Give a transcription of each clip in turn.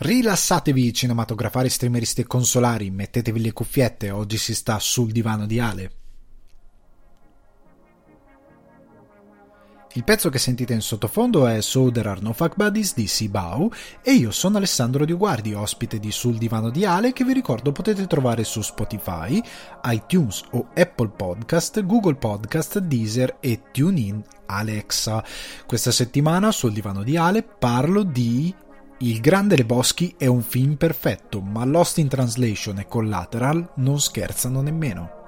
Rilassatevi cinematografari, streameristi e consolari, mettetevi le cuffiette, oggi si sta sul divano di Ale. Il pezzo che sentite in sottofondo è So There Are No Fuck Buddies di Sibau e io sono Alessandro Dioguardi, ospite di Sul Divano di Ale che vi ricordo potete trovare su Spotify, iTunes o Apple Podcast, Google Podcast, Deezer e TuneIn Alexa. Questa settimana sul Divano di Ale parlo di il Grande Leboschi è un film perfetto, ma Lost in Translation e Collateral non scherzano nemmeno.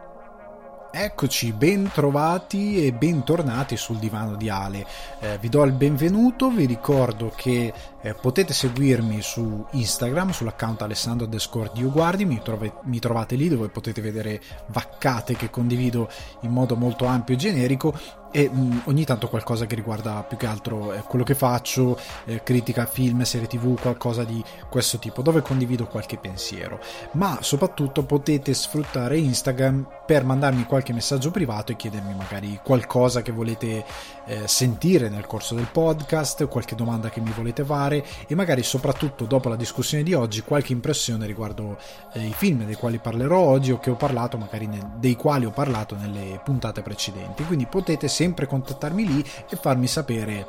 Eccoci, ben trovati e bentornati sul divano di Ale. Eh, vi do il benvenuto, vi ricordo che eh, potete seguirmi su Instagram, sull'account Alessandro Descord Guardi, mi, trove, mi trovate lì dove potete vedere vaccate che condivido in modo molto ampio e generico e mh, mm, ogni tanto qualcosa che riguarda più che altro eh, quello che faccio, eh, critica film, serie tv, qualcosa di questo tipo, dove condivido qualche pensiero. Ma soprattutto potete sfruttare Instagram per mandarmi qualche messaggio privato e chiedermi magari qualcosa che volete eh, sentire nel corso del podcast, qualche domanda che mi volete fare e magari soprattutto dopo la discussione di oggi qualche impressione riguardo eh, i film dei quali parlerò oggi o che ho parlato magari nel, dei quali ho parlato nelle puntate precedenti. Quindi potete sempre contattarmi lì e farmi sapere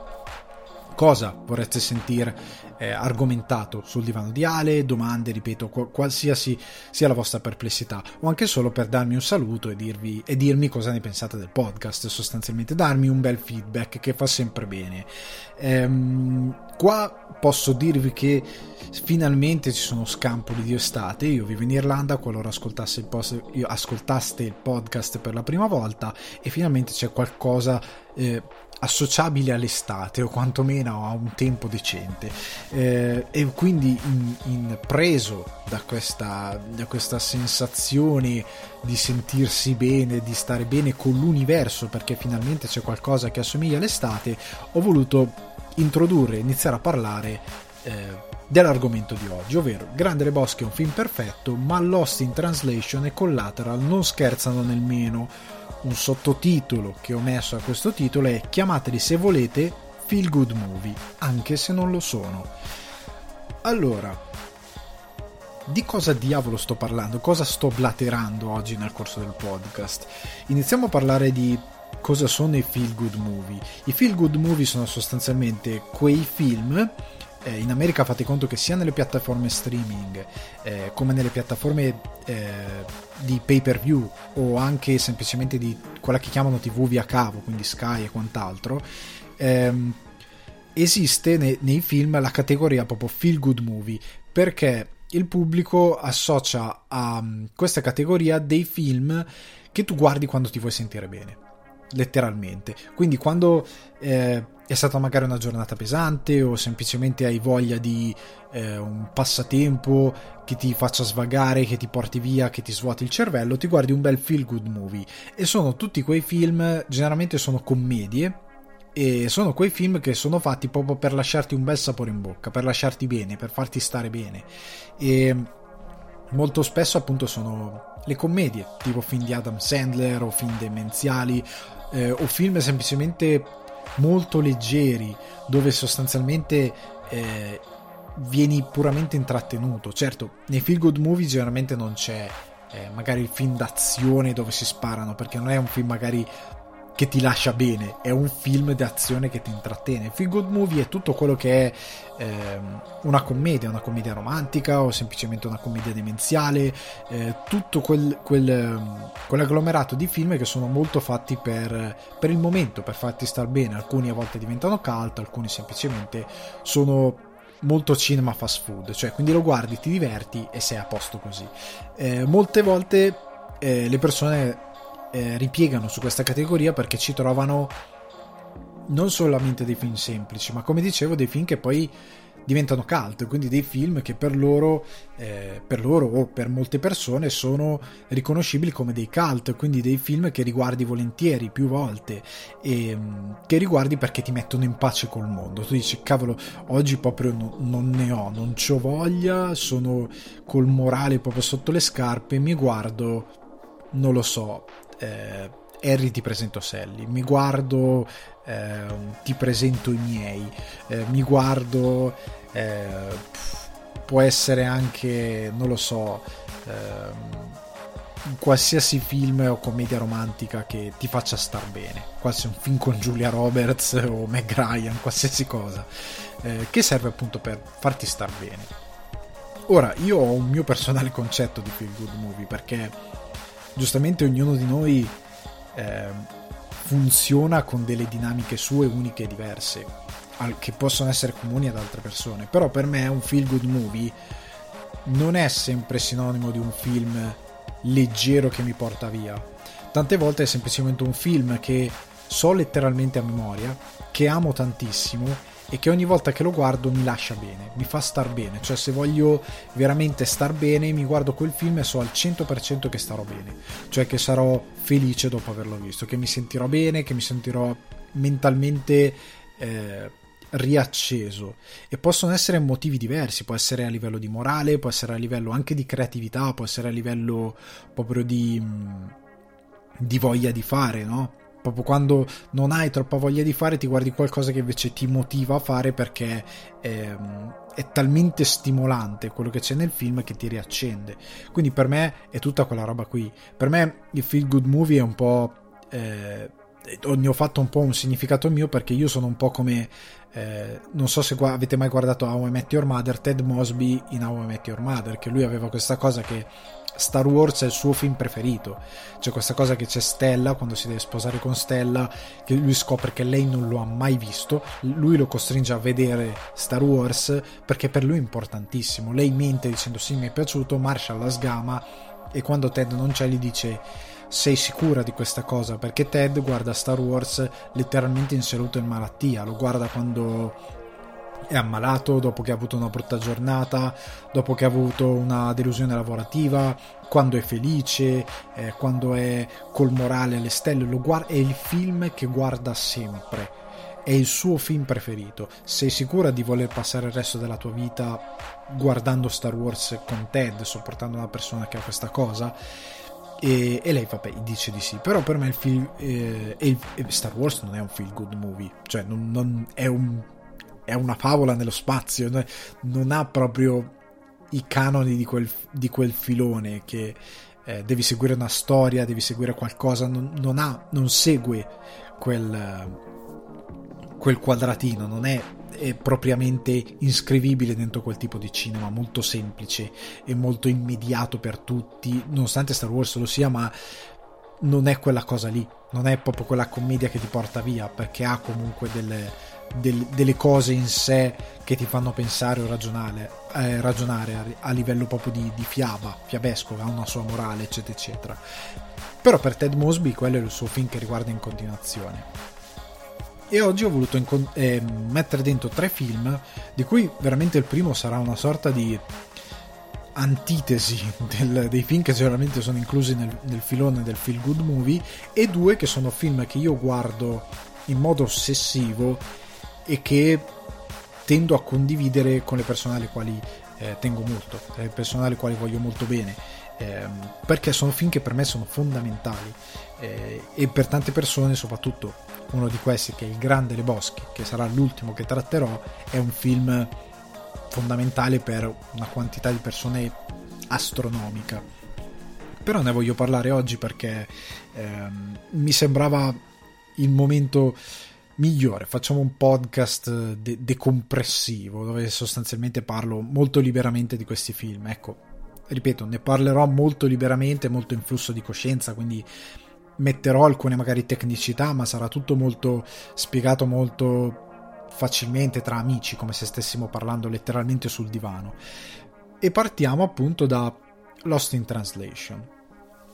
cosa vorreste sentire eh, argomentato sul divano di Ale, domande, ripeto, qualsiasi sia la vostra perplessità, o anche solo per darmi un saluto e, dirvi, e dirmi cosa ne pensate del podcast, sostanzialmente darmi un bel feedback che fa sempre bene. Ehm, qua posso dirvi che finalmente ci sono scampoli di estate, io vivo in Irlanda, qualora ascoltaste il, post, ascoltaste il podcast per la prima volta e finalmente c'è qualcosa... Eh, associabile all'estate o quantomeno a un tempo decente. Eh, e quindi in, in preso da questa, da questa sensazione di sentirsi bene, di stare bene con l'universo perché finalmente c'è qualcosa che assomiglia all'estate ho voluto introdurre, iniziare a parlare eh, dell'argomento di oggi, ovvero Grande Le Boschi è un film perfetto, ma Lost in Translation e Collateral non scherzano nemmeno un sottotitolo che ho messo a questo titolo è chiamateli se volete feel good movie, anche se non lo sono. Allora, di cosa diavolo sto parlando? Cosa sto blaterando oggi nel corso del podcast? Iniziamo a parlare di cosa sono i feel good movie. I feel good movie sono sostanzialmente quei film eh, in America fate conto che sia nelle piattaforme streaming eh, come nelle piattaforme eh, di pay per view o anche semplicemente di quella che chiamano TV via cavo, quindi Sky e quant'altro, ehm, esiste ne, nei film la categoria proprio feel good movie perché il pubblico associa a um, questa categoria dei film che tu guardi quando ti vuoi sentire bene letteralmente. Quindi quando eh, è stata magari una giornata pesante o semplicemente hai voglia di eh, un passatempo che ti faccia svagare, che ti porti via, che ti svuoti il cervello, ti guardi un bel feel good movie. E sono tutti quei film, generalmente sono commedie, e sono quei film che sono fatti proprio per lasciarti un bel sapore in bocca, per lasciarti bene, per farti stare bene. E molto spesso appunto sono le commedie, tipo film di Adam Sandler o film demenziali eh, o film semplicemente molto leggeri dove sostanzialmente eh, vieni puramente intrattenuto. Certo, nei feel good movie generalmente non c'è eh, magari il film d'azione dove si sparano perché non è un film magari che ti lascia bene, è un film d'azione che ti intrattene. Feel Good Movie è tutto quello che è ehm, una commedia, una commedia romantica o semplicemente una commedia demenziale, eh, tutto quel, quel, ehm, quell'agglomerato di film che sono molto fatti per, per il momento, per farti star bene. Alcuni a volte diventano cult, alcuni semplicemente sono molto cinema fast food, cioè quindi lo guardi, ti diverti e sei a posto così. Eh, molte volte eh, le persone eh, ripiegano su questa categoria perché ci trovano non solamente dei film semplici, ma come dicevo dei film che poi diventano cult, quindi dei film che per loro, eh, per loro o per molte persone sono riconoscibili come dei cult, quindi dei film che riguardi volentieri più volte e mm, che riguardi perché ti mettono in pace col mondo. Tu dici, cavolo, oggi proprio no, non ne ho, non ho voglia, sono col morale proprio sotto le scarpe, mi guardo, non lo so, eh, Harry ti presento Sally, mi guardo, eh, ti presento i miei, eh, mi guardo, eh, può essere anche, non lo so, ehm, qualsiasi film o commedia romantica che ti faccia star bene, quasi un film con Julia Roberts o Meg Ryan, qualsiasi cosa, eh, che serve appunto per farti star bene. Ora, io ho un mio personale concetto di feel good movie perché giustamente ognuno di noi eh, funziona con delle dinamiche sue uniche e diverse, che possono essere comuni ad altre persone, però per me un feel good movie non è sempre sinonimo di un film leggero che mi porta via. Tante volte è semplicemente un film che so letteralmente a memoria, che amo tantissimo e che ogni volta che lo guardo mi lascia bene, mi fa star bene. Cioè se voglio veramente star bene mi guardo quel film e so al 100% che starò bene. Cioè che sarò felice dopo averlo visto, che mi sentirò bene, che mi sentirò mentalmente... Eh, riacceso e possono essere motivi diversi, può essere a livello di morale, può essere a livello anche di creatività, può essere a livello proprio di, mm, di voglia di fare, no? Proprio quando non hai troppa voglia di fare, ti guardi qualcosa che invece ti motiva a fare perché è, è talmente stimolante quello che c'è nel film che ti riaccende. Quindi per me è tutta quella roba qui. Per me il feel good movie è un po'. Eh, ne ho fatto un po' un significato mio perché io sono un po' come eh, non so se gu- avete mai guardato How I Met Your Mother, Ted Mosby in How I Met Your Mother, che lui aveva questa cosa che Star Wars è il suo film preferito. C'è questa cosa che c'è Stella quando si deve sposare con Stella, che lui scopre che lei non lo ha mai visto, lui lo costringe a vedere Star Wars perché per lui è importantissimo. Lei mente dicendo sì mi è piaciuto, Marshall la sgama e quando Ted non c'è gli dice sei sicura di questa cosa? Perché Ted guarda Star Wars letteralmente in salute in malattia, lo guarda quando è ammalato, dopo che ha avuto una brutta giornata, dopo che ha avuto una delusione lavorativa, quando è felice, eh, quando è col morale alle stelle, lo guarda, è il film che guarda sempre. È il suo film preferito. Sei sicura di voler passare il resto della tua vita guardando Star Wars con Ted, sopportando una persona che ha questa cosa? E, e, lei, vabbè, dice di sì. Però per me il film. Eh, Star Wars non è un feel good movie. Cioè, non, non è, un, è, una favola nello spazio. Non ha proprio i canoni di quel, di quel filone che eh, devi seguire una storia, devi seguire qualcosa. Non, non, ha, non segue quel, quel quadratino. Non è propriamente iscrivibile dentro quel tipo di cinema, molto semplice e molto immediato per tutti, nonostante Star Wars lo sia, ma non è quella cosa lì, non è proprio quella commedia che ti porta via, perché ha comunque delle, delle, delle cose in sé che ti fanno pensare o ragionare, eh, ragionare a, a, livello proprio di, di fiaba, fiabesco, ha una sua morale, eccetera, eccetera. Però per Ted Mosby quello è il suo film che riguarda in continuazione e oggi ho voluto incon- eh, mettere dentro tre film di cui veramente il primo sarà una sorta di antitesi del, dei film che generalmente sono inclusi nel, nel, filone del feel good movie e due che sono film che io guardo in modo ossessivo e che tendo a condividere con le persone alle quali eh, tengo molto, le persone alle quali voglio molto bene ehm, perché sono film che per me sono fondamentali eh, e per tante persone soprattutto uno di questi che è Il Grande Le Boschi, che sarà l'ultimo che tratterò, è un film fondamentale per una quantità di persone astronomica. Però ne voglio parlare oggi perché ehm, mi sembrava il momento migliore. Facciamo un podcast de- decompressivo dove sostanzialmente parlo molto liberamente di questi film. Ecco, ripeto, ne parlerò molto liberamente, molto in flusso di coscienza, quindi metterò alcune magari tecnicità, ma sarà tutto molto spiegato molto facilmente tra amici, come se stessimo parlando letteralmente sul divano. E partiamo appunto da Lost in Translation.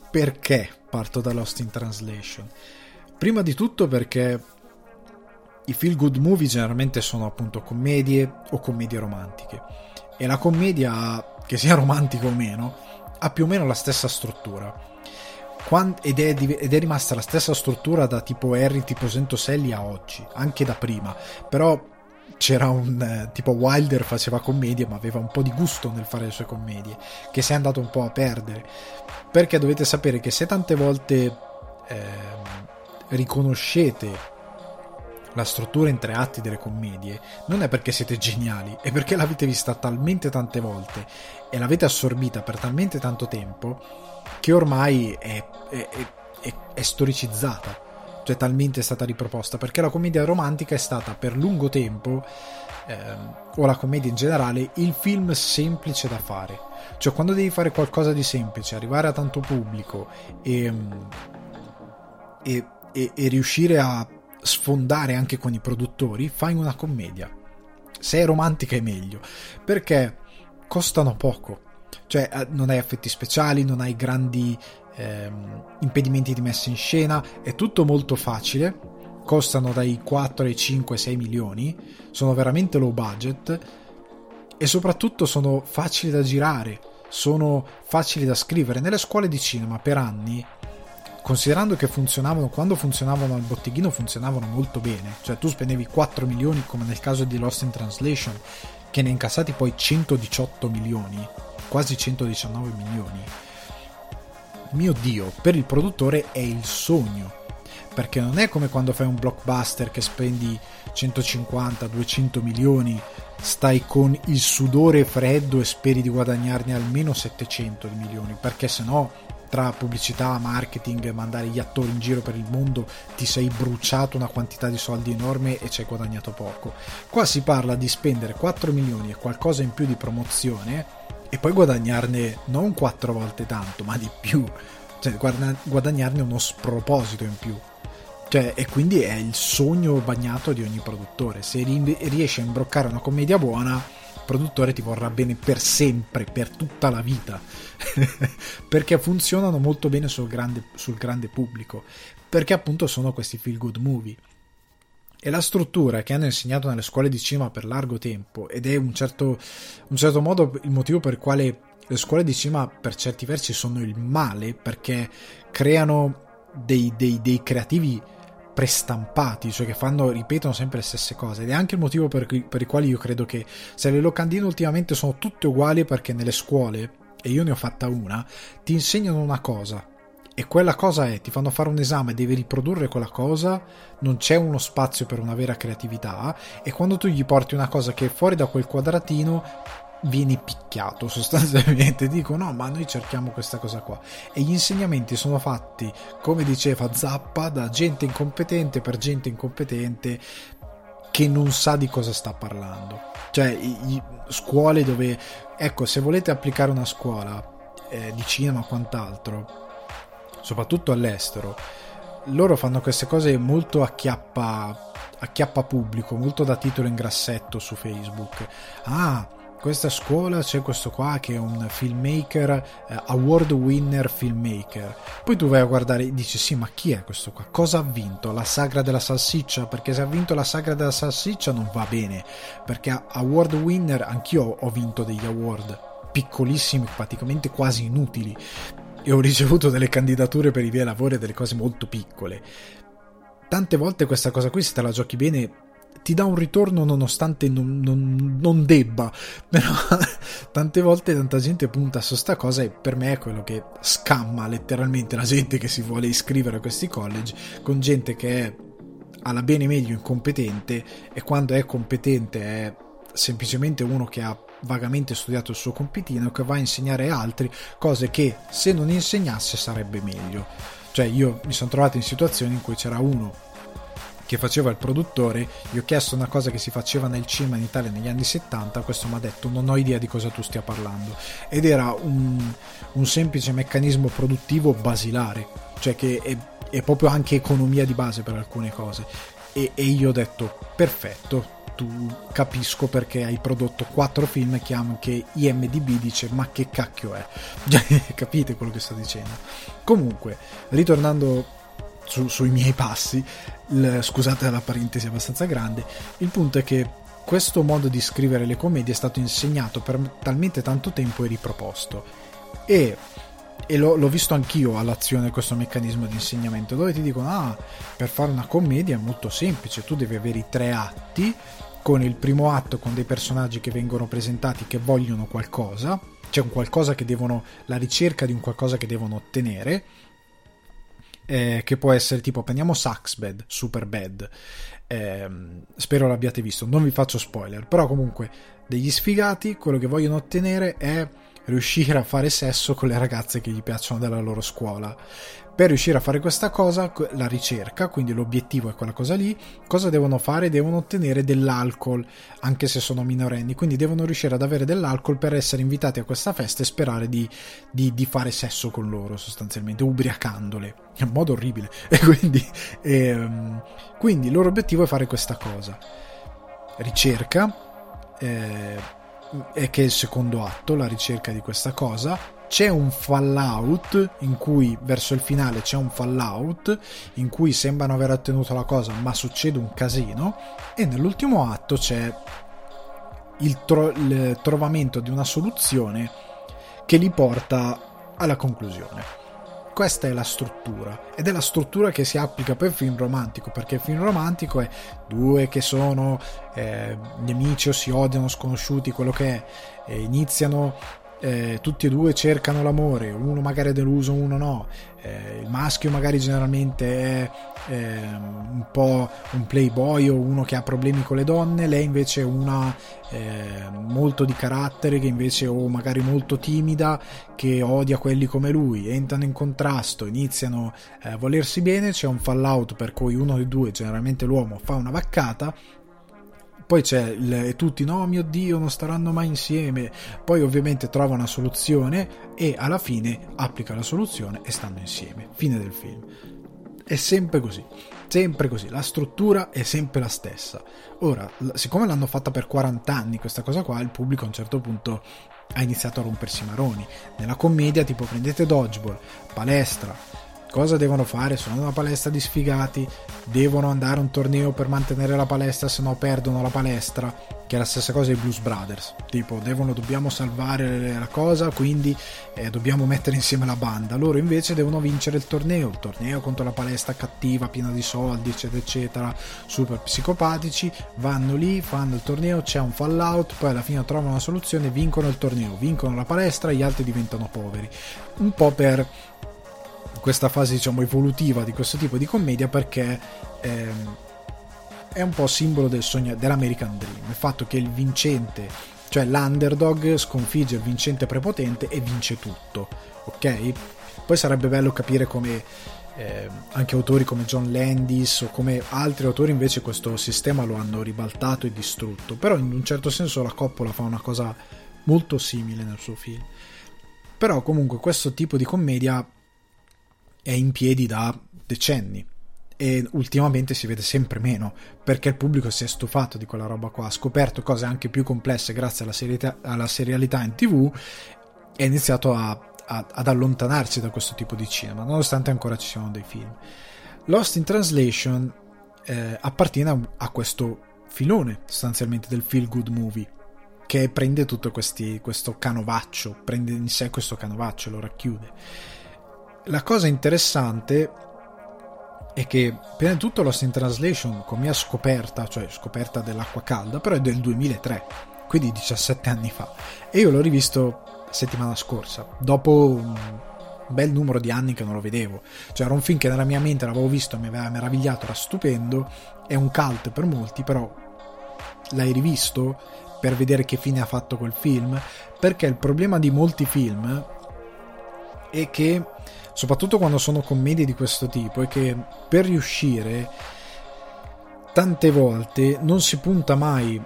Perché parto da Lost in Translation? Prima di tutto perché i feel good movie generalmente sono appunto commedie o commedie romantiche. E la commedia, che sia romantica o meno, ha più o meno la stessa struttura. Ed è, ed è, rimasta la stessa struttura da tipo Harry tipo Sentoselli a oggi, anche da prima, però c'era un eh, tipo Wilder faceva commedie ma aveva un po' di gusto nel fare le sue commedie che si è andato un po' a perdere. Perché dovete sapere che se tante volte eh, riconoscete la struttura in tre atti delle commedie non è perché siete geniali, è perché l'avete vista talmente tante volte e l'avete assorbita per talmente tanto tempo che ormai è, è, è, è storicizzata, cioè talmente è stata riproposta, perché la commedia romantica è stata per lungo tempo, ehm, o la commedia in generale, il film semplice da fare. Cioè quando devi fare qualcosa di semplice, arrivare a tanto pubblico e, e, e, e riuscire a sfondare anche con i produttori, fai una commedia. Se è romantica è meglio, perché costano poco. Cioè, eh, non hai effetti speciali, non hai grandi ehm, impedimenti di messa in scena, è tutto molto facile. Costano dai 4 ai 5, 6 milioni, sono veramente low budget e soprattutto sono facili da girare, sono facili da scrivere. Nelle scuole di cinema per anni considerando che funzionavano quando funzionavano al botteghino funzionavano molto bene. Cioè tu spendevi 4 milioni come nel caso di Lost in Translation che ne incassati poi 118 milioni quasi 119 milioni. Mio dio per il produttore è il sogno. Perché non è come quando fai un blockbuster che spendi 150-200 milioni stai con il sudore freddo e speri di guadagnarne almeno 700 milioni perché se no tra pubblicità, marketing, mandare gli attori in giro per il mondo, ti sei bruciato una quantità di soldi enorme e ci hai guadagnato poco. Qua si parla di spendere 4 milioni e qualcosa in più di promozione e poi guadagnarne non 4 volte tanto, ma di più. Cioè guadagnarne uno sproposito in più. Cioè, e quindi è il sogno bagnato di ogni produttore. Se riesci a imbroccare una commedia buona, produttore ti vorrà bene per sempre, per tutta la vita, perché funzionano molto bene sul grande, sul grande pubblico, perché appunto sono questi feel good movie. E la struttura che hanno insegnato nelle scuole di cinema per largo tempo, ed è un certo, un certo modo il motivo per il quale le scuole di cinema per certi versi sono il male, perché creano dei, dei, dei creativi prestampati, cioè che fanno, ripetono sempre le stesse cose. Ed è anche il motivo per, cui, per i quali io credo che se le locandine ultimamente sono tutte uguali perché nelle scuole, e io ne ho fatta una, ti insegnano una cosa. E quella cosa è, ti fanno fare un esame, devi riprodurre quella cosa, non c'è uno spazio per una vera creatività, e quando tu gli porti una cosa che è fuori da quel quadratino, vieni picchiato sostanzialmente. Dico no ma noi cerchiamo questa cosa qua. E gli insegnamenti sono fatti come diceva Zappa da gente incompetente per gente incompetente che non sa di cosa sta parlando. Cioè i, i scuole dove ecco se volete applicare una scuola eh, di cinema o quant'altro soprattutto all'estero loro fanno queste cose molto a chiappa, a chiappa pubblico molto da titolo in grassetto su Facebook. Ah questa scuola c'è questo qua che è un filmmaker, eh, award winner filmmaker. Poi tu vai a guardare e dici sì, ma chi è questo qua? Cosa ha vinto? La sagra della salsiccia? Perché se ha vinto la sagra della salsiccia non va bene, perché award winner anch'io ho vinto degli award piccolissimi, praticamente quasi inutili e ho ricevuto delle candidature per i miei lavori e delle cose molto piccole. Tante volte questa cosa qui, se te la giochi bene, ti dà un ritorno nonostante non, non, non debba. Però tante volte tanta gente punta su sta cosa e per me è quello che scamma letteralmente la gente che si vuole iscrivere a questi college con gente che è alla bene meglio incompetente e quando è competente è semplicemente uno che ha vagamente studiato il suo compitino che va a insegnare altri cose che se non insegnasse sarebbe meglio. Cioè io mi sono trovato in situazioni in cui c'era uno che faceva il produttore, gli ho chiesto una cosa che si faceva nel cinema in Italia negli anni 70, questo mi ha detto non ho idea di cosa tu stia parlando. Ed era un, un semplice meccanismo produttivo basilare, cioè che è, è, proprio anche economia di base per alcune cose. E, e io ho detto perfetto, tu capisco perché hai prodotto quattro film che anche IMDB dice ma che cacchio è? Capite quello che sto dicendo? Comunque ritornando su, sui miei passi, il, scusate la parentesi abbastanza grande, il punto è che questo modo di scrivere le commedie è stato insegnato per talmente tanto tempo e riproposto. E, e l'ho, l'ho, visto anch'io all'azione questo meccanismo di insegnamento, dove ti dicono, ah, per fare una commedia è molto semplice, tu devi avere i tre atti, con il primo atto con dei personaggi che vengono presentati che vogliono qualcosa, c'è un qualcosa che devono, la ricerca di un qualcosa che devono ottenere, eh, che può essere tipo, prendiamo Saxbed, Superbad, eh, spero l'abbiate visto, non vi faccio spoiler, però comunque degli sfigati quello che vogliono ottenere è riuscire a fare sesso con le ragazze che gli piacciono della loro scuola. Per riuscire a fare questa cosa, la ricerca, quindi l'obiettivo è quella cosa lì, cosa devono fare? Devono ottenere dell'alcol, anche se sono minorenni, quindi devono riuscire ad avere dell'alcol per essere invitati a questa festa e sperare di, di, di fare sesso con loro, sostanzialmente, ubriacandole, in modo orribile. E quindi, e, ehm, quindi il loro obiettivo è fare questa cosa. Ricerca, eh, è che è il secondo atto, la ricerca di questa cosa, c'è un fallout in cui verso il finale c'è un fallout in cui sembrano aver ottenuto la cosa ma succede un casino e nell'ultimo atto c'è il, tro- il trovamento di una soluzione che li porta alla conclusione questa è la struttura ed è la struttura che si applica per il film romantico perché il film romantico è due che sono eh, nemici o si odiano sconosciuti quello che è e iniziano eh, tutti e due cercano l'amore, uno magari è deluso, uno no. Eh, il maschio magari generalmente è eh, un po' un playboy o uno che ha problemi con le donne, lei invece è una eh, molto di carattere che invece o magari molto timida che odia quelli come lui, entrano in contrasto, iniziano a volersi bene, c'è un fallout per cui uno dei due, generalmente l'uomo, fa una vaccata poi c'è il, tutti, no mio Dio, non staranno mai insieme. Poi ovviamente trova una soluzione e alla fine applica la soluzione e stanno insieme. Fine del film. È sempre così, sempre così, la struttura è sempre la stessa. Ora, siccome l'hanno fatta per 40 anni questa cosa qua, il pubblico a un certo punto ha iniziato a rompersi i maroni. Nella commedia tipo prendete Dodgeball, palestra, Cosa devono fare? Sono una palestra di sfigati, devono andare a un torneo per mantenere la palestra, se no perdono la palestra, che è la stessa cosa dei Blues Brothers. Tipo, devono, dobbiamo salvare la cosa, quindi eh, dobbiamo mettere insieme la banda. Loro invece devono vincere il torneo, il torneo contro la palestra cattiva, piena di soldi, eccetera, eccetera, super psicopatici, vanno lì, fanno il torneo, c'è un fallout, poi alla fine trovano una soluzione, vincono il torneo, vincono la palestra, gli altri diventano poveri. Un po' per questa fase diciamo evolutiva di questo tipo di commedia perché ehm, è un po' simbolo del sogno dell'American Dream. Il fatto che il vincente cioè l'underdog sconfigge il vincente prepotente e vince tutto ok? Poi sarebbe bello capire come eh, anche autori come John Landis o come altri autori invece questo sistema lo hanno ribaltato e distrutto. Però in un certo senso la Coppola fa una cosa molto simile nel suo film. Però comunque questo tipo di commedia è in piedi da decenni e ultimamente si vede sempre meno perché il pubblico si è stufato di quella roba qua, ha scoperto cose anche più complesse grazie alla, serietà, alla serialità in tv e ha iniziato a, a, ad allontanarsi da questo tipo di cinema, nonostante ancora ci siano dei film. Lost in Translation eh, appartiene a, a, questo filone sostanzialmente del feel good movie che prende tutto questi, questo canovaccio, prende in sé questo canovaccio lo racchiude la cosa interessante è che prima di tutto Lost in Translation con mia scoperta, cioè scoperta dell'acqua calda, però è del 2003, quindi 17 anni fa, e io l'ho rivisto settimana scorsa, dopo un bel numero di anni che non lo vedevo, cioè era un film che nella mia mente l'avevo visto, mi aveva meravigliato, era stupendo, è un cult per molti, però l'hai rivisto per vedere che fine ha fatto quel film, perché il problema di molti film è che soprattutto quando sono commedie di questo tipo, è che per riuscire tante volte non si punta mai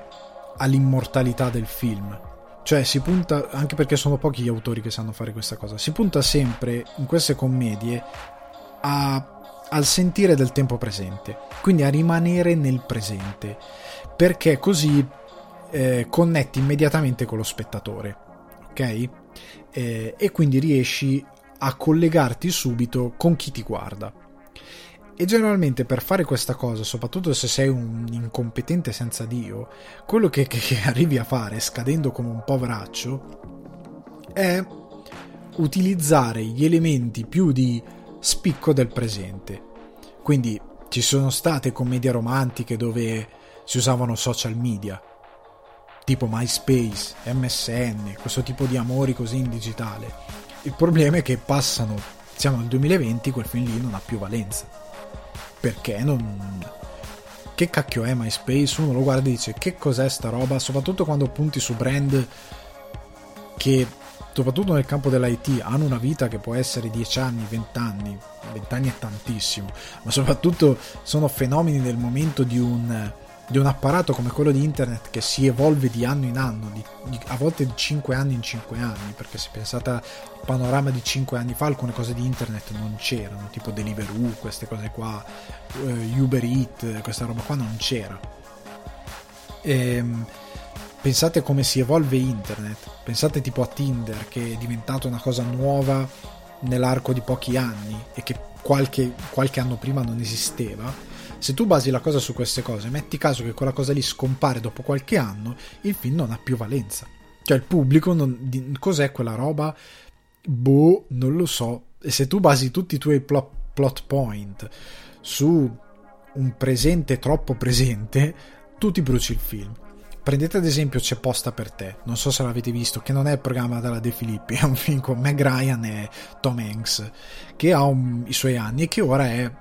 all'immortalità del film. Cioè si punta, anche perché sono pochi gli autori che sanno fare questa cosa, si punta sempre in queste commedie a, al sentire del tempo presente, quindi a rimanere nel presente, perché così eh, connetti immediatamente con lo spettatore, ok? Eh, e quindi riesci a collegarti subito con chi ti guarda. E generalmente per fare questa cosa, soprattutto se sei un incompetente senza Dio, quello che, che, che arrivi a fare, scadendo come un poveraccio, è utilizzare gli elementi più di spicco del presente. Quindi ci sono state commedie romantiche dove si usavano social media, tipo MySpace, MSN, questo tipo di amori così in digitale il problema è che passano siamo nel 2020, quel film lì non ha più valenza. Perché non... Che cacchio è MySpace? Uno lo guarda e dice che cos'è sta roba, soprattutto quando punti su brand che soprattutto nel campo dell'IT, hanno una vita che può essere 10 anni, 20 anni, 20 anni è tantissimo, ma soprattutto sono fenomeni nel momento di un, di un apparato come quello di internet che si evolve di anno in anno, di, di, a volte di 5 anni in 5 anni, perché se pensate al panorama di 5 anni fa alcune cose di internet non c'erano, tipo Deliveroo, queste cose qua, uh, Uber Eat, questa roba qua non c'era. E, ehm, pensate come si evolve internet, pensate tipo a Tinder che è diventato una cosa nuova nell'arco di pochi anni e che qualche, qualche anno prima non esisteva. Se tu basi la cosa su queste cose, metti caso che quella cosa lì scompare dopo qualche anno, il film non ha più valenza. Cioè il pubblico non, di, cos'è quella roba? Boh, non lo so. E se tu basi tutti i tuoi plot, plot point su un presente troppo presente, tu ti bruci il film. Prendete ad esempio C'è posta per te, non so se l'avete visto, che non è il programma della De Filippi, è un film con Meg Ryan e Tom Hanks, che ha un, i suoi anni e che ora è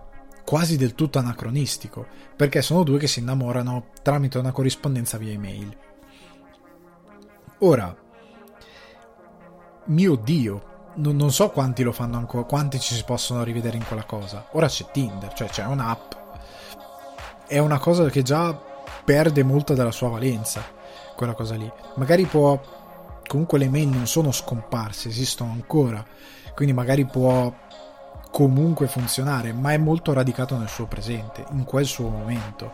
quasi del tutto anacronistico, perché sono due che si innamorano tramite una corrispondenza via email. Ora, mio Dio, non, non so quanti lo fanno ancora, quanti ci si possono rivedere in quella cosa. Ora c'è Tinder, cioè c'è un'app. È una cosa che già perde molto della sua valenza quella cosa lì. Magari può comunque le mail non sono scomparse, esistono ancora, quindi magari può comunque funzionare, ma è molto radicato nel suo presente, in quel suo momento.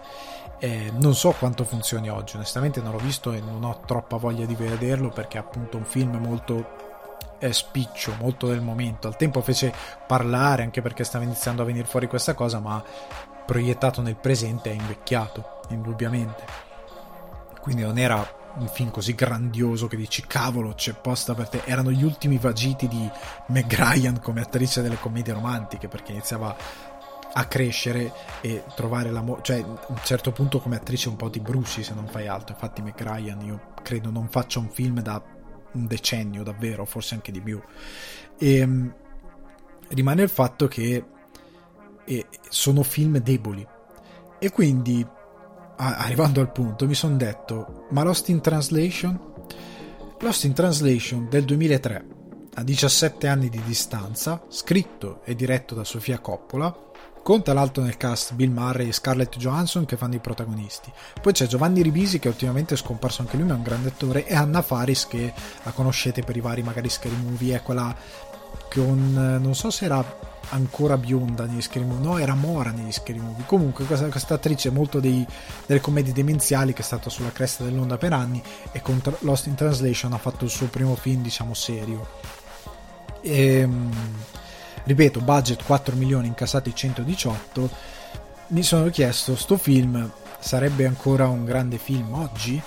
Eh, non so quanto funzioni oggi, onestamente non l'ho visto e non ho troppa voglia di vederlo perché è appunto un film molto è spiccio, molto del momento. Al tempo fece parlare anche perché stava iniziando a venire fuori questa cosa, ma proiettato nel presente è invecchiato, indubbiamente. Quindi non era un film così grandioso che dici cavolo c'è posta per te. Erano gli ultimi vagiti di Meg Ryan come attrice delle commedie romantiche perché iniziava a crescere e trovare l'amore cioè a un certo punto come attrice un po' ti bruci se non fai altro. Infatti Meg Ryan io credo non faccia un film da un decennio davvero forse anche di più. E ehm, rimane il fatto che e sono film deboli. E quindi, arrivando al punto, mi sono detto, ma Lost in Translation? Lost in Translation del 2003, a 17 anni di distanza, scritto e diretto da Sofia Coppola, conta l'alto nel cast Bill Murray e Scarlett Johansson che fanno i protagonisti. Poi c'è Giovanni Ribisi che ultimamente è scomparso anche lui, ma è un grande attore, e Anna Faris che la conoscete per i vari magari scary movie, è quella con non so se era ancora bionda negli Scary Movie, no, era mora negli Scary Movie. Comunque, questa, questa attrice molto dei, delle commedie demenziali che è stata sulla cresta dell'onda per anni e con Lost in Translation ha fatto il suo primo film, diciamo, serio. E, ehm, ripeto, budget 4 milioni, incassati 118. Mi sono chiesto, sto film sarebbe ancora un grande film oggi?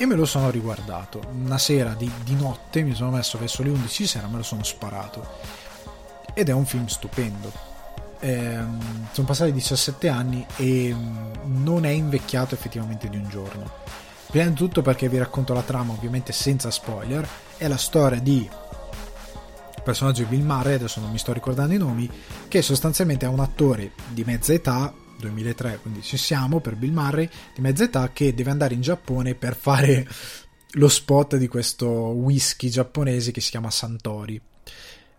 e me lo sono riguardato. Una sera di, di, notte mi sono messo verso le 11 di sera me lo sono sparato. Ed è un film stupendo. Eh, sono passati 17 anni e mm, non è invecchiato effettivamente di un giorno. Prima di tutto perché vi racconto la trama, ovviamente senza spoiler, è la storia di personaggio di Bill Murray, adesso non mi sto ricordando i nomi, che sostanzialmente è un attore di mezza età 2003, quindi ci siamo per Bill Murray di mezza età che deve andare in Giappone per fare lo spot di questo whisky giapponese che si chiama Santori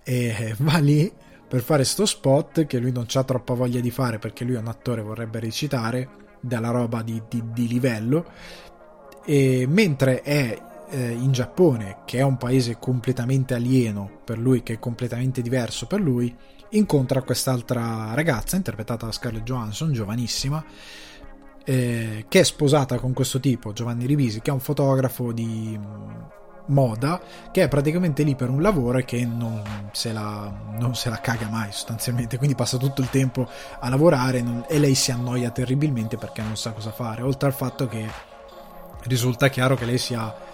e va lì per fare sto spot che lui non ha troppa voglia di fare perché lui è un attore vorrebbe recitare della roba di, di, di livello. E mentre è eh, in Giappone che è un paese completamente alieno per lui che è completamente diverso per lui incontra quest'altra ragazza interpretata da Scarlett Johansson, giovanissima, eh, che è sposata con questo tipo, Giovanni Rivisi, che è un fotografo di moda, che è praticamente lì per un lavoro e che non se la, non se la caga mai sostanzialmente, quindi passa tutto il tempo a lavorare non, e lei si annoia terribilmente perché non sa cosa fare, oltre al fatto che risulta chiaro che lei sia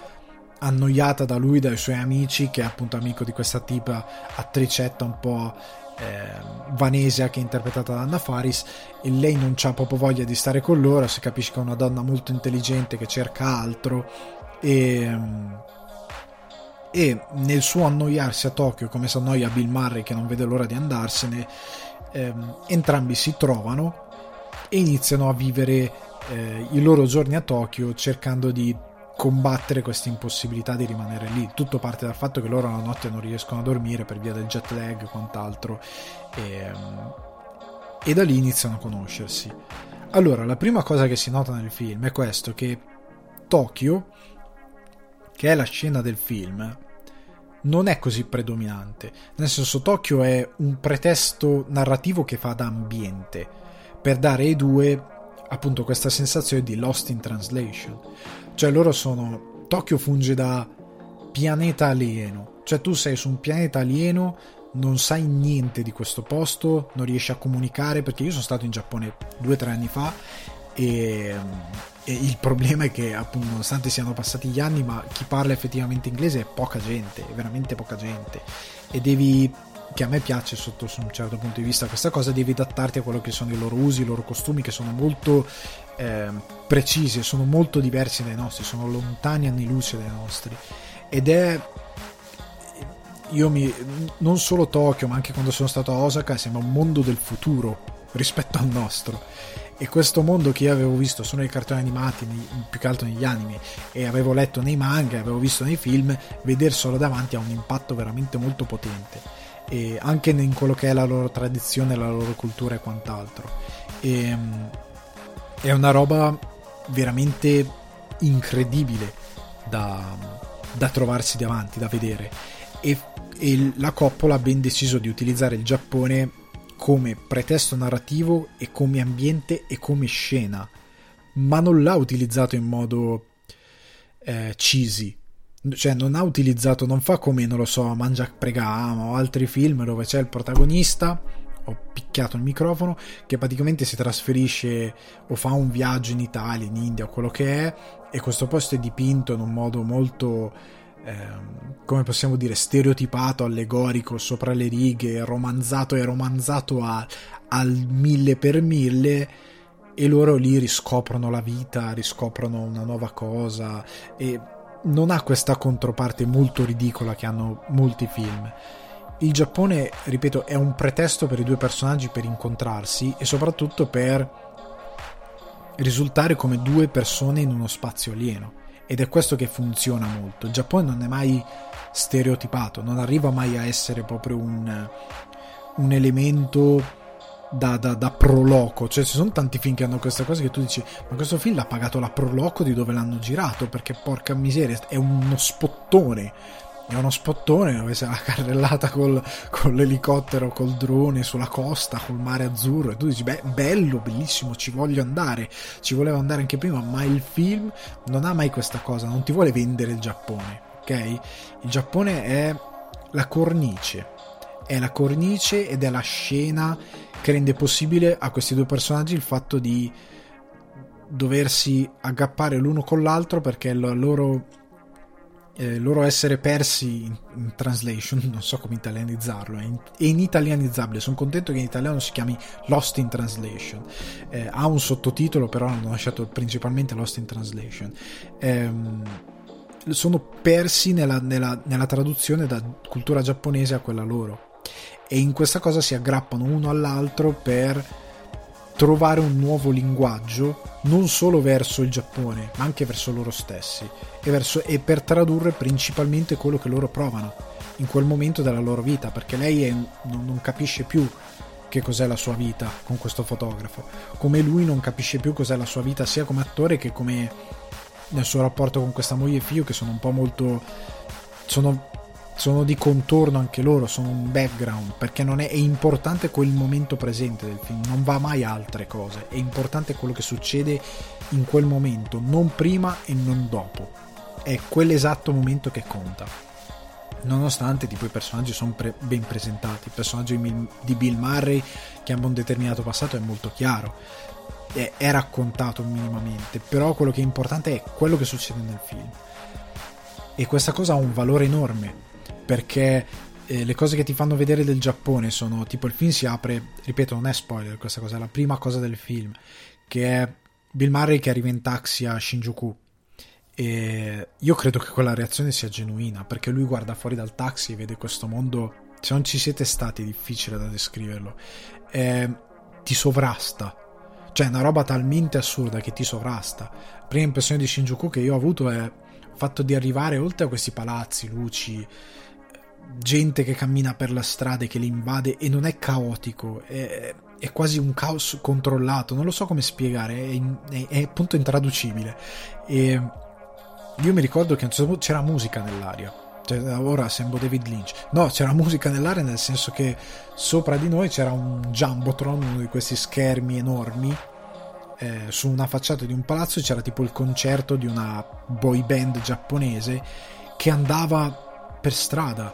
annoiata da lui, dai suoi amici, che è appunto amico di questa tipa attricetta un po' eh, Vanesia che è interpretata da Anna Faris e lei non ha proprio voglia di stare con loro si capisce che è una donna molto intelligente che cerca altro e, e nel suo annoiarsi a Tokyo come si annoia Bill Murray che non vede l'ora di andarsene ehm, entrambi si trovano e iniziano a vivere eh, i loro giorni a Tokyo cercando di combattere questa impossibilità di rimanere lì. Tutto parte dal fatto che loro la notte non riescono a dormire per via del jet lag e quant'altro e, e da lì iniziano a conoscersi. Allora, la prima cosa che si nota nel film è questo, che Tokyo, che è la scena del film, non è così predominante. Nel senso, Tokyo è un pretesto narrativo che fa da ambiente per dare ai due appunto questa sensazione di lost in translation. Cioè loro sono... Tokyo funge da pianeta alieno. Cioè tu sei su un pianeta alieno, non sai niente di questo posto, non riesci a comunicare perché io sono stato in Giappone due o tre anni fa e, il problema è che appunto nonostante siano passati gli anni ma chi parla effettivamente inglese è poca gente, è veramente poca gente. E devi che a me piace sotto un certo punto di vista questa cosa, devi adattarti a quello che sono i loro usi, i loro costumi che sono molto eh, precisi, sono molto diversi dai nostri, sono lontani anni luce dai nostri. Ed è io mi non solo Tokyo ma anche quando sono stato a Osaka sembra un mondo del futuro rispetto al nostro e questo mondo che io avevo visto solo nei cartoni animati, più che altro negli anime, e avevo letto nei manga, avevo visto nei film, vederselo davanti ha un impatto veramente molto potente, e anche in quello che è la loro tradizione, la loro cultura e quant'altro. E, ehm, è una roba veramente incredibile da, da trovarsi davanti, da vedere. E, e la Coppola ha ben deciso di utilizzare il Giappone come pretesto narrativo e come ambiente e come scena, ma non l'ha utilizzato in modo eh, cheesy. Cioè, non ha utilizzato, non fa come, non lo so, Mangia Pregama o altri film dove c'è il protagonista, ho picchiato il microfono, che praticamente si trasferisce o fa un viaggio in Italia, in India o quello che è, e questo posto è dipinto in un modo molto Ehm, come possiamo dire, stereotipato, allegorico, sopra le righe, romanzato e romanzato a, al mille per mille e loro lì riscoprono la vita, riscoprono una nuova cosa e non ha questa controparte molto ridicola che hanno molti film. Il Giappone, ripeto, è un pretesto per i due personaggi per incontrarsi e soprattutto per risultare come due persone in uno spazio alieno ed è questo che funziona molto. Il Giappone non è mai stereotipato, non arriva mai a essere proprio un, un elemento da, da, da proloco. Cioè, ci sono tanti film che hanno questa cosa che tu dici: Ma questo film l'ha pagato la proloco di dove l'hanno girato? Perché porca miseria, è uno spottone è uno spottone dove c'è la carrellata col, con l'elicottero, col drone sulla costa, col mare azzurro e tu dici beh bello, bellissimo, ci voglio andare, ci volevo andare anche prima, ma il film non ha mai questa cosa, non ti vuole vendere il Giappone, ok? Il Giappone è la cornice, è la cornice ed è la scena che rende possibile a questi due personaggi il fatto di doversi aggappare l'uno con l'altro perché la loro eh, loro essere persi in, in, translation, non so come italianizzarlo, è, in, è initalianizzabile. Sono contento che in italiano si chiami Lost in Translation. Eh, ha un sottotitolo, però hanno lasciato principalmente Lost in Translation. Eh, sono persi nella, nella, nella traduzione da cultura giapponese a quella loro. E in questa cosa si aggrappano uno all'altro per trovare un nuovo linguaggio non solo verso il Giappone, ma anche verso loro stessi e, verso, e per tradurre principalmente quello che loro provano in quel momento della loro vita, perché lei è, non, non capisce più che cos'è la sua vita con questo fotografo, come lui non capisce più cos'è la sua vita sia come attore che come nel suo rapporto con questa moglie e figlio che sono un po' molto sono sono di contorno anche loro, sono un background, perché non è, è, importante quel momento presente del film, non va mai altre cose, è importante quello che succede in quel momento, non prima e non dopo, è quell'esatto momento che conta. Nonostante tipo i personaggi sono pre- ben presentati, il personaggio di Bill Murray che ha un determinato passato è molto chiaro, è, è raccontato minimamente, però quello che è importante è quello che succede nel film. E questa cosa ha un valore enorme perché eh, le cose che ti fanno vedere del Giappone sono tipo il film si apre, ripeto, non è spoiler questa cosa, è la prima cosa del film, che è Bill Murray che arriva in taxi a Shinjuku E io credo che quella reazione sia genuina, perché lui guarda fuori dal taxi e vede questo mondo. Se non ci siete stati, è difficile da descriverlo. Eh, ti sovrasta. Cioè, è una roba talmente assurda che ti sovrasta. La prima impressione di Shinjuku che io ho avuto è il fatto di arrivare oltre a questi palazzi, luci, gente che cammina per la strada e che li invade e non è caotico, è, è quasi un caos controllato, non lo so come spiegare, è, è, è appunto intraducibile. E io mi ricordo che c'era musica nell'aria. Cioè, ora sembro David Lynch. No, c'era musica nell'aria nel senso che sopra di noi c'era un Jumbotron, uno di questi schermi enormi. Eh, su una facciata di un palazzo c'era tipo il concerto di una boy band giapponese che andava per strada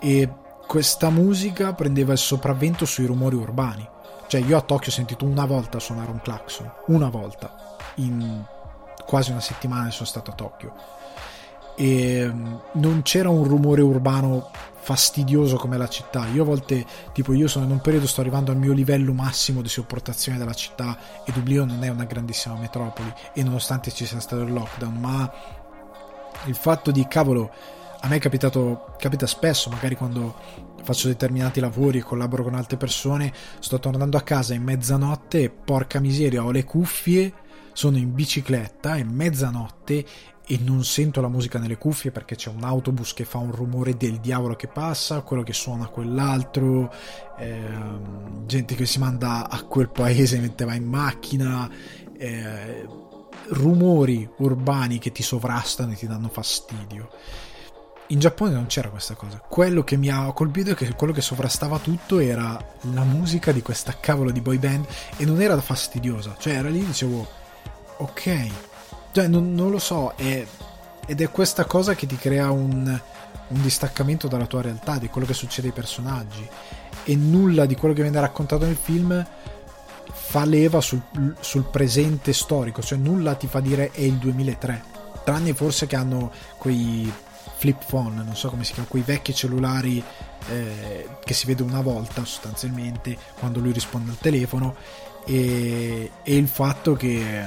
e questa musica prendeva il sopravvento sui rumori urbani. Cioè io a Tokyo ho sentito una volta suonare un clacson, una volta, in quasi una settimana sono stato a Tokyo e mm, non c'era un rumore urbano fastidioso come la città. Io a volte, tipo, io sono in un periodo, sto arrivando al mio livello massimo di sopportazione della città e Dublino non è una grandissima metropoli e nonostante ci sia stato il lockdown, ma il fatto di cavolo, a me è capitato, capita spesso, magari quando faccio determinati lavori e collaboro con altre persone, sto tornando a casa in mezzanotte e porca miseria, ho le cuffie sono in bicicletta, è mezzanotte e non sento la musica nelle cuffie perché c'è un autobus che fa un rumore del diavolo che passa, quello che suona quell'altro, ehm, gente che si manda a quel paese mentre va in macchina, eh, rumori urbani che ti sovrastano e ti danno fastidio. In Giappone non c'era questa cosa. Quello che mi ha colpito è che quello che sovrastava tutto era la musica di questa cavolo di boy band e non era fastidiosa. Cioè era lì dicevo ok, cioè non, non lo so, è, ed è questa cosa che ti crea un, un, distaccamento dalla tua realtà, di quello che succede ai personaggi e nulla di quello che viene raccontato nel film fa leva sul, sul presente storico, cioè nulla ti fa dire è il 2003, tranne forse che hanno quei flip phone, non so come si chiama, quei vecchi cellulari eh, che si vede una volta sostanzialmente quando lui risponde al telefono e, e il fatto che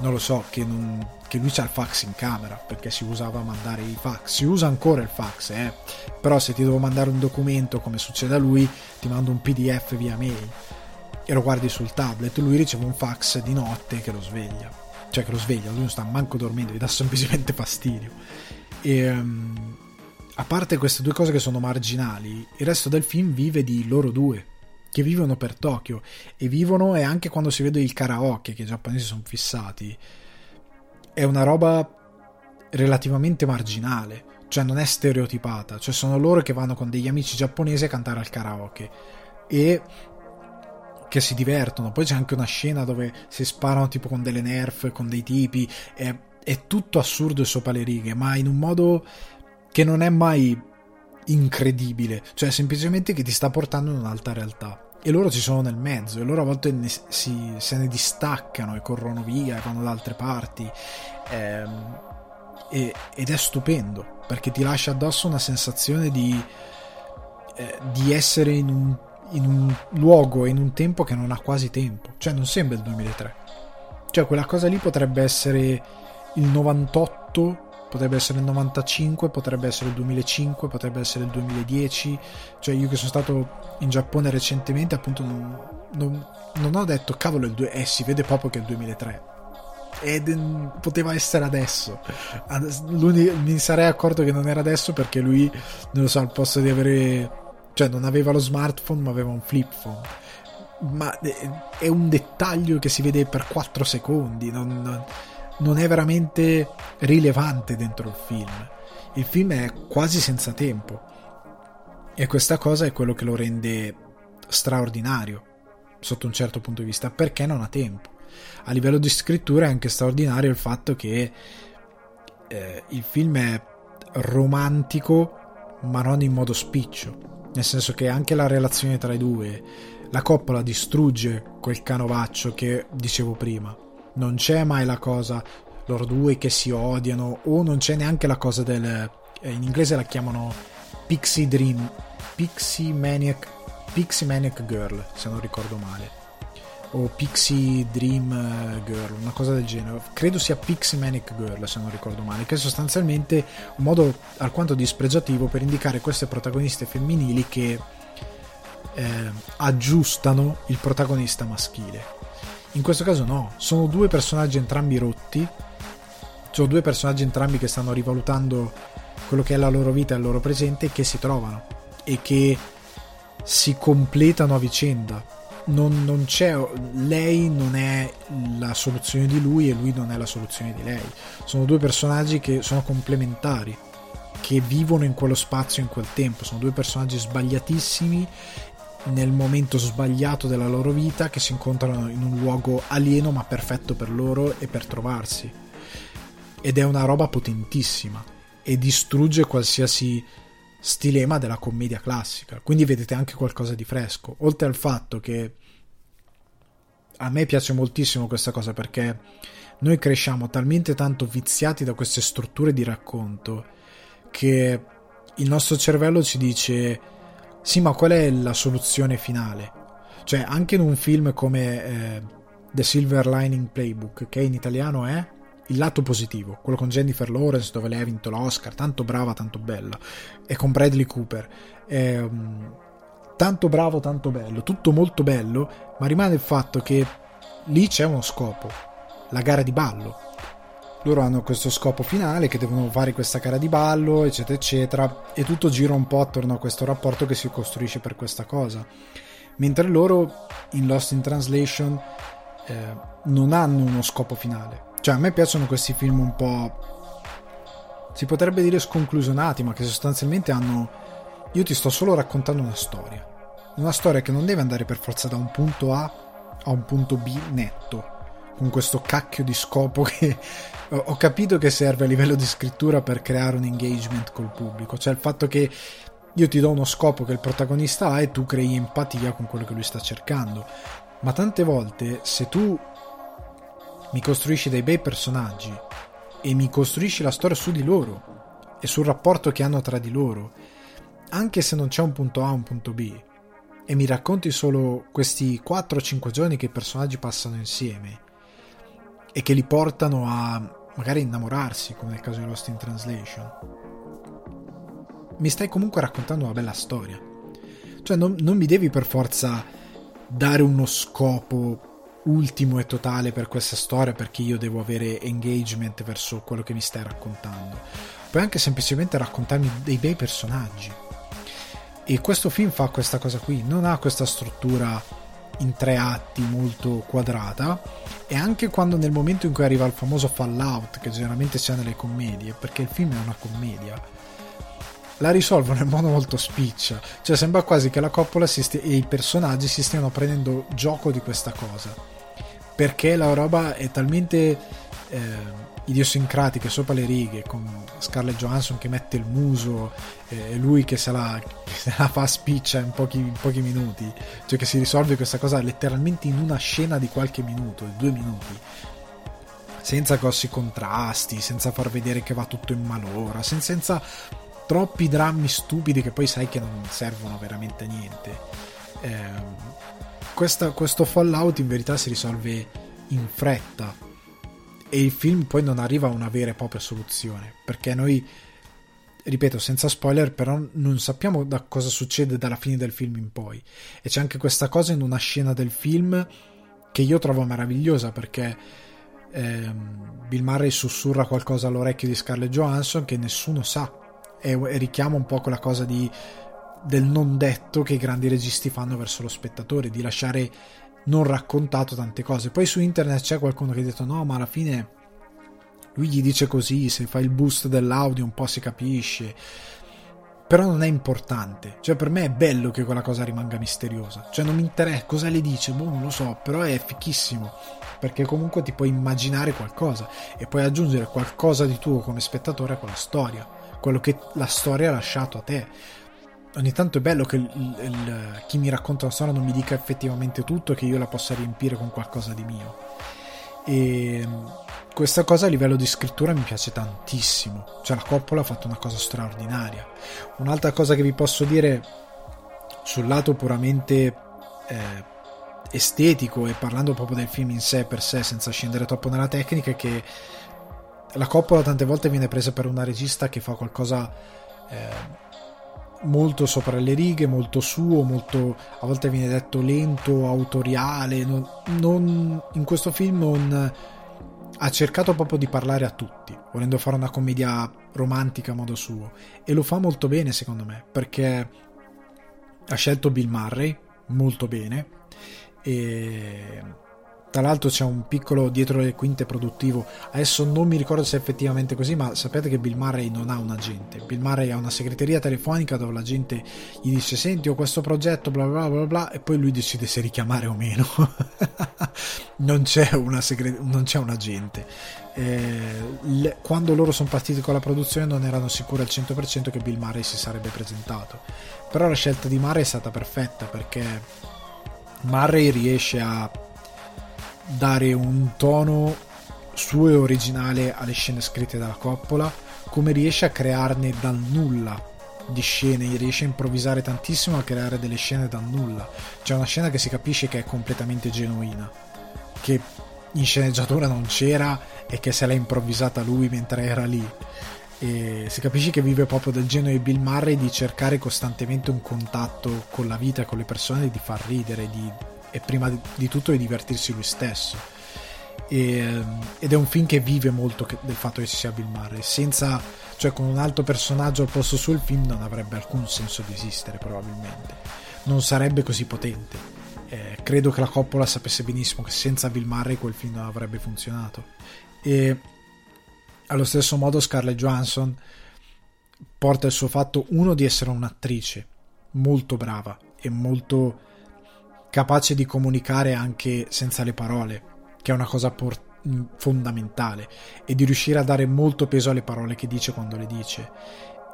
non lo so, che, non, che lui c'ha il fax in camera perché si usava a mandare i fax. Si usa ancora il fax, eh? però se ti devo mandare un documento come succede a lui, ti mando un PDF via mail e lo guardi sul tablet. Lui riceve un fax di notte che lo sveglia, cioè che lo sveglia, lui non sta manco dormendo, gli dà semplicemente fastidio. E. Um, a parte queste due cose che sono marginali, il resto del film vive di loro due che vivono per Tokyo e vivono e anche quando si vede il karaoke che i giapponesi sono fissati è una roba relativamente marginale cioè non è stereotipata cioè sono loro che vanno con degli amici giapponesi a cantare al karaoke e che si divertono poi c'è anche una scena dove si sparano tipo con delle nerf con dei tipi è, è tutto assurdo e sopra le righe ma in un modo che non è mai incredibile, cioè semplicemente che ti sta portando in un'altra realtà. E loro ci sono nel mezzo, e loro a volte ne, si, se ne distaccano e corrono via vanno da altre parti. Ehm, e, ed è stupendo perché ti lascia addosso una sensazione di, eh, di essere in un, in un luogo in un tempo che non ha quasi tempo, cioè non sembra il 2003. Cioè quella cosa lì potrebbe essere il 98 potrebbe essere il 95, potrebbe essere il 2005, potrebbe essere il 2010. Cioè, io che sono stato in Giappone recentemente, appunto, non, non, non ho detto cavolo, il 2, eh, si vede proprio che è il 2003. Ed poteva essere adesso. Mi sarei accorto che non era adesso perché lui, non lo so, al posto di avere, cioè, non aveva lo smartphone, ma aveva un flip phone ma è un dettaglio che si vede per 4 secondi. Non, non è veramente rilevante dentro il film. Il film è quasi senza tempo. E questa cosa è quello che lo rende straordinario sotto un certo punto di vista, perché non ha tempo. A livello di scrittura è anche straordinario il fatto che eh, il film è romantico, ma non in modo spiccio. Nel senso che anche la relazione tra i due, la coppola distrugge quel canovaccio che dicevo prima non c'è mai la cosa loro due che si odiano o non c'è neanche la cosa del eh, in inglese la chiamano Pixie Dream Pixie Maniac Pixie Maniac Girl se non ricordo male o Pixie Dream Girl, una cosa del genere. Credo sia Pixie Manic Girl, se non ricordo male, che è sostanzialmente un modo alquanto dispregiativo per indicare queste protagoniste femminili che eh, aggiustano il protagonista maschile. In questo caso no, sono due personaggi entrambi rotti, sono due personaggi entrambi che stanno rivalutando quello che è la loro vita e il loro presente e che si trovano e che si completano a vicenda. Non, non, c'è lei non è la soluzione di lui e lui non è la soluzione di lei. Sono due personaggi che sono complementari che vivono in quello spazio in quel tempo. Sono due personaggi sbagliatissimi nel momento sbagliato della loro vita che si incontrano in un luogo alieno ma perfetto per loro e per trovarsi ed è una roba potentissima e distrugge qualsiasi stilema della commedia classica. Quindi vedete anche qualcosa di fresco. Oltre al fatto che a me piace moltissimo questa cosa perché noi cresciamo talmente tanto viziati da queste strutture di racconto che il nostro cervello ci dice sì ma qual è la soluzione finale cioè anche in un film come eh, The Silver Lining Playbook che in italiano è il lato positivo, quello con Jennifer Lawrence dove lei ha vinto l'Oscar, tanto brava, tanto bella, e con Bradley Cooper. Eh, tanto bravo, tanto bello, tutto molto bello, ma rimane il fatto che lì c'è uno scopo, la gara di ballo. Loro hanno questo scopo finale che devono fare questa gara di ballo, eccetera, eccetera, e tutto gira un po' attorno a questo rapporto che si costruisce per questa cosa. Mentre loro in Lost in Translation eh, non hanno uno scopo finale cioè, a me piacciono questi film un po'. si potrebbe dire sconclusionati, ma che sostanzialmente hanno. Io ti sto solo raccontando una storia. Una storia che non deve andare per forza da un punto A a un punto B netto. Con questo cacchio di scopo che ho capito che serve a livello di scrittura per creare un engagement col pubblico. Cioè, il fatto che io ti do uno scopo che il protagonista ha e tu crei empatia con quello che lui sta cercando. Ma tante volte, se tu mi costruisci dei bei personaggi e mi costruisci la storia su di loro e sul rapporto che hanno tra di loro, anche se non c'è un punto A o un punto B, e mi racconti solo questi 4-5 giorni che i personaggi passano insieme e che li portano a magari innamorarsi, come nel caso di Lost in Translation, mi stai comunque raccontando una bella storia. Cioè non, non mi devi per forza dare uno scopo ultimo e totale per questa storia perché io devo avere engagement verso quello che mi stai raccontando. Puoi anche semplicemente raccontarmi dei bei personaggi. E questo film fa questa cosa qui, non ha questa struttura in tre atti molto quadrata e anche quando nel momento in cui arriva il famoso fallout che generalmente c'è nelle commedie, perché il film è una commedia, la risolvono in modo molto spiccia, cioè sembra quasi che la coppola stia, e i personaggi si stiano prendendo gioco di questa cosa. Perché la roba è talmente eh, idiosincratica sopra le righe con Scarlett Johansson che mette il muso e lui che se la, che se la fa spiccia in pochi, in pochi, minuti cioè che si risolve questa cosa letteralmente in una scena di qualche minuto di due minuti senza grossi contrasti senza far vedere che va tutto in malora senza, senza troppi drammi stupidi che poi sai che non servono veramente a niente. Eh, questa, questo fallout in verità si risolve in fretta e il film poi non arriva a una vera e propria soluzione perché noi ripeto senza spoiler però non sappiamo da cosa succede dalla fine del film in poi. E c'è anche questa cosa in una scena del film che io trovo meravigliosa perché ehm, Bill Murray sussurra qualcosa all'orecchio di Scarlett Johansson che nessuno sa. E, e richiama un po' quella cosa di del non detto che i grandi registi fanno verso lo spettatore, di lasciare non raccontato tante cose. Poi su internet c'è qualcuno che ha detto no, ma alla fine lui gli dice così, se fa il boost dell'audio un po' si capisce. Però non è importante, cioè per me è bello che quella cosa rimanga misteriosa, cioè non mi interessa cosa le dice, boh non lo so, però è fichissimo, perché comunque ti puoi immaginare qualcosa e puoi aggiungere qualcosa di tuo come spettatore a quella storia, quello che la storia ha lasciato a te ogni tanto è bello che il, il, chi mi racconta una storia non mi dica effettivamente tutto e che io la possa riempire con qualcosa di mio. E questa cosa a livello di scrittura mi piace tantissimo. Cioè, la Coppola ha fatto una cosa straordinaria. Un'altra cosa che vi posso dire sul lato puramente eh, estetico e parlando proprio del film in sé per sé senza scendere troppo nella tecnica è che la coppola tante volte viene presa per una regista che fa qualcosa eh, molto sopra le righe, molto suo, molto a volte viene detto lento, autoriale. Non, non, in questo film non ha cercato proprio di parlare a tutti, volendo fare una commedia romantica a modo suo. E lo fa molto bene, secondo me, perché ha scelto Bill Murray molto bene. E tra l'altro c'è un piccolo dietro le quinte produttivo. Adesso non mi ricordo se è effettivamente così, ma sapete che Bill Murray non ha un agente. Bill Murray ha una segreteria telefonica dove la gente gli dice senti ho questo progetto bla bla bla bla e poi lui decide se richiamare o meno. non, c'è segre- non, c'è un agente. Eh, le- quando loro sono partiti con la produzione non erano sicuri al 100% che Bill Murray si sarebbe presentato. Però la scelta di Murray è stata perfetta perché Murray riesce a dare un tono suo e originale alle scene scritte dalla Coppola, come riesce a crearne dal nulla di scene, riesce a improvvisare tantissimo a creare delle scene dal nulla. C'è una scena che si capisce che è completamente genuina, che in sceneggiatura non c'era e che se l'ha improvvisata lui mentre era lì. E si capisce che vive proprio del genio di Bill Murray di cercare costantemente un contatto con la vita, con le persone, di far ridere, di e prima di tutto di divertirsi lui stesso. E, ed è un film che vive molto del fatto che ci sia Bill Murray. Senza, cioè con un altro personaggio al posto suo, il film non avrebbe alcun senso di esistere, probabilmente. Non sarebbe così potente. Eh, credo che la Coppola sapesse benissimo che senza Bill Murray quel film non avrebbe funzionato. E allo stesso modo Scarlett Johansson porta il suo fatto, uno, di essere un'attrice molto brava e molto capace di comunicare anche senza le parole, che è una cosa por- mm, fondamentale, e di riuscire a dare molto peso alle parole che dice quando le dice,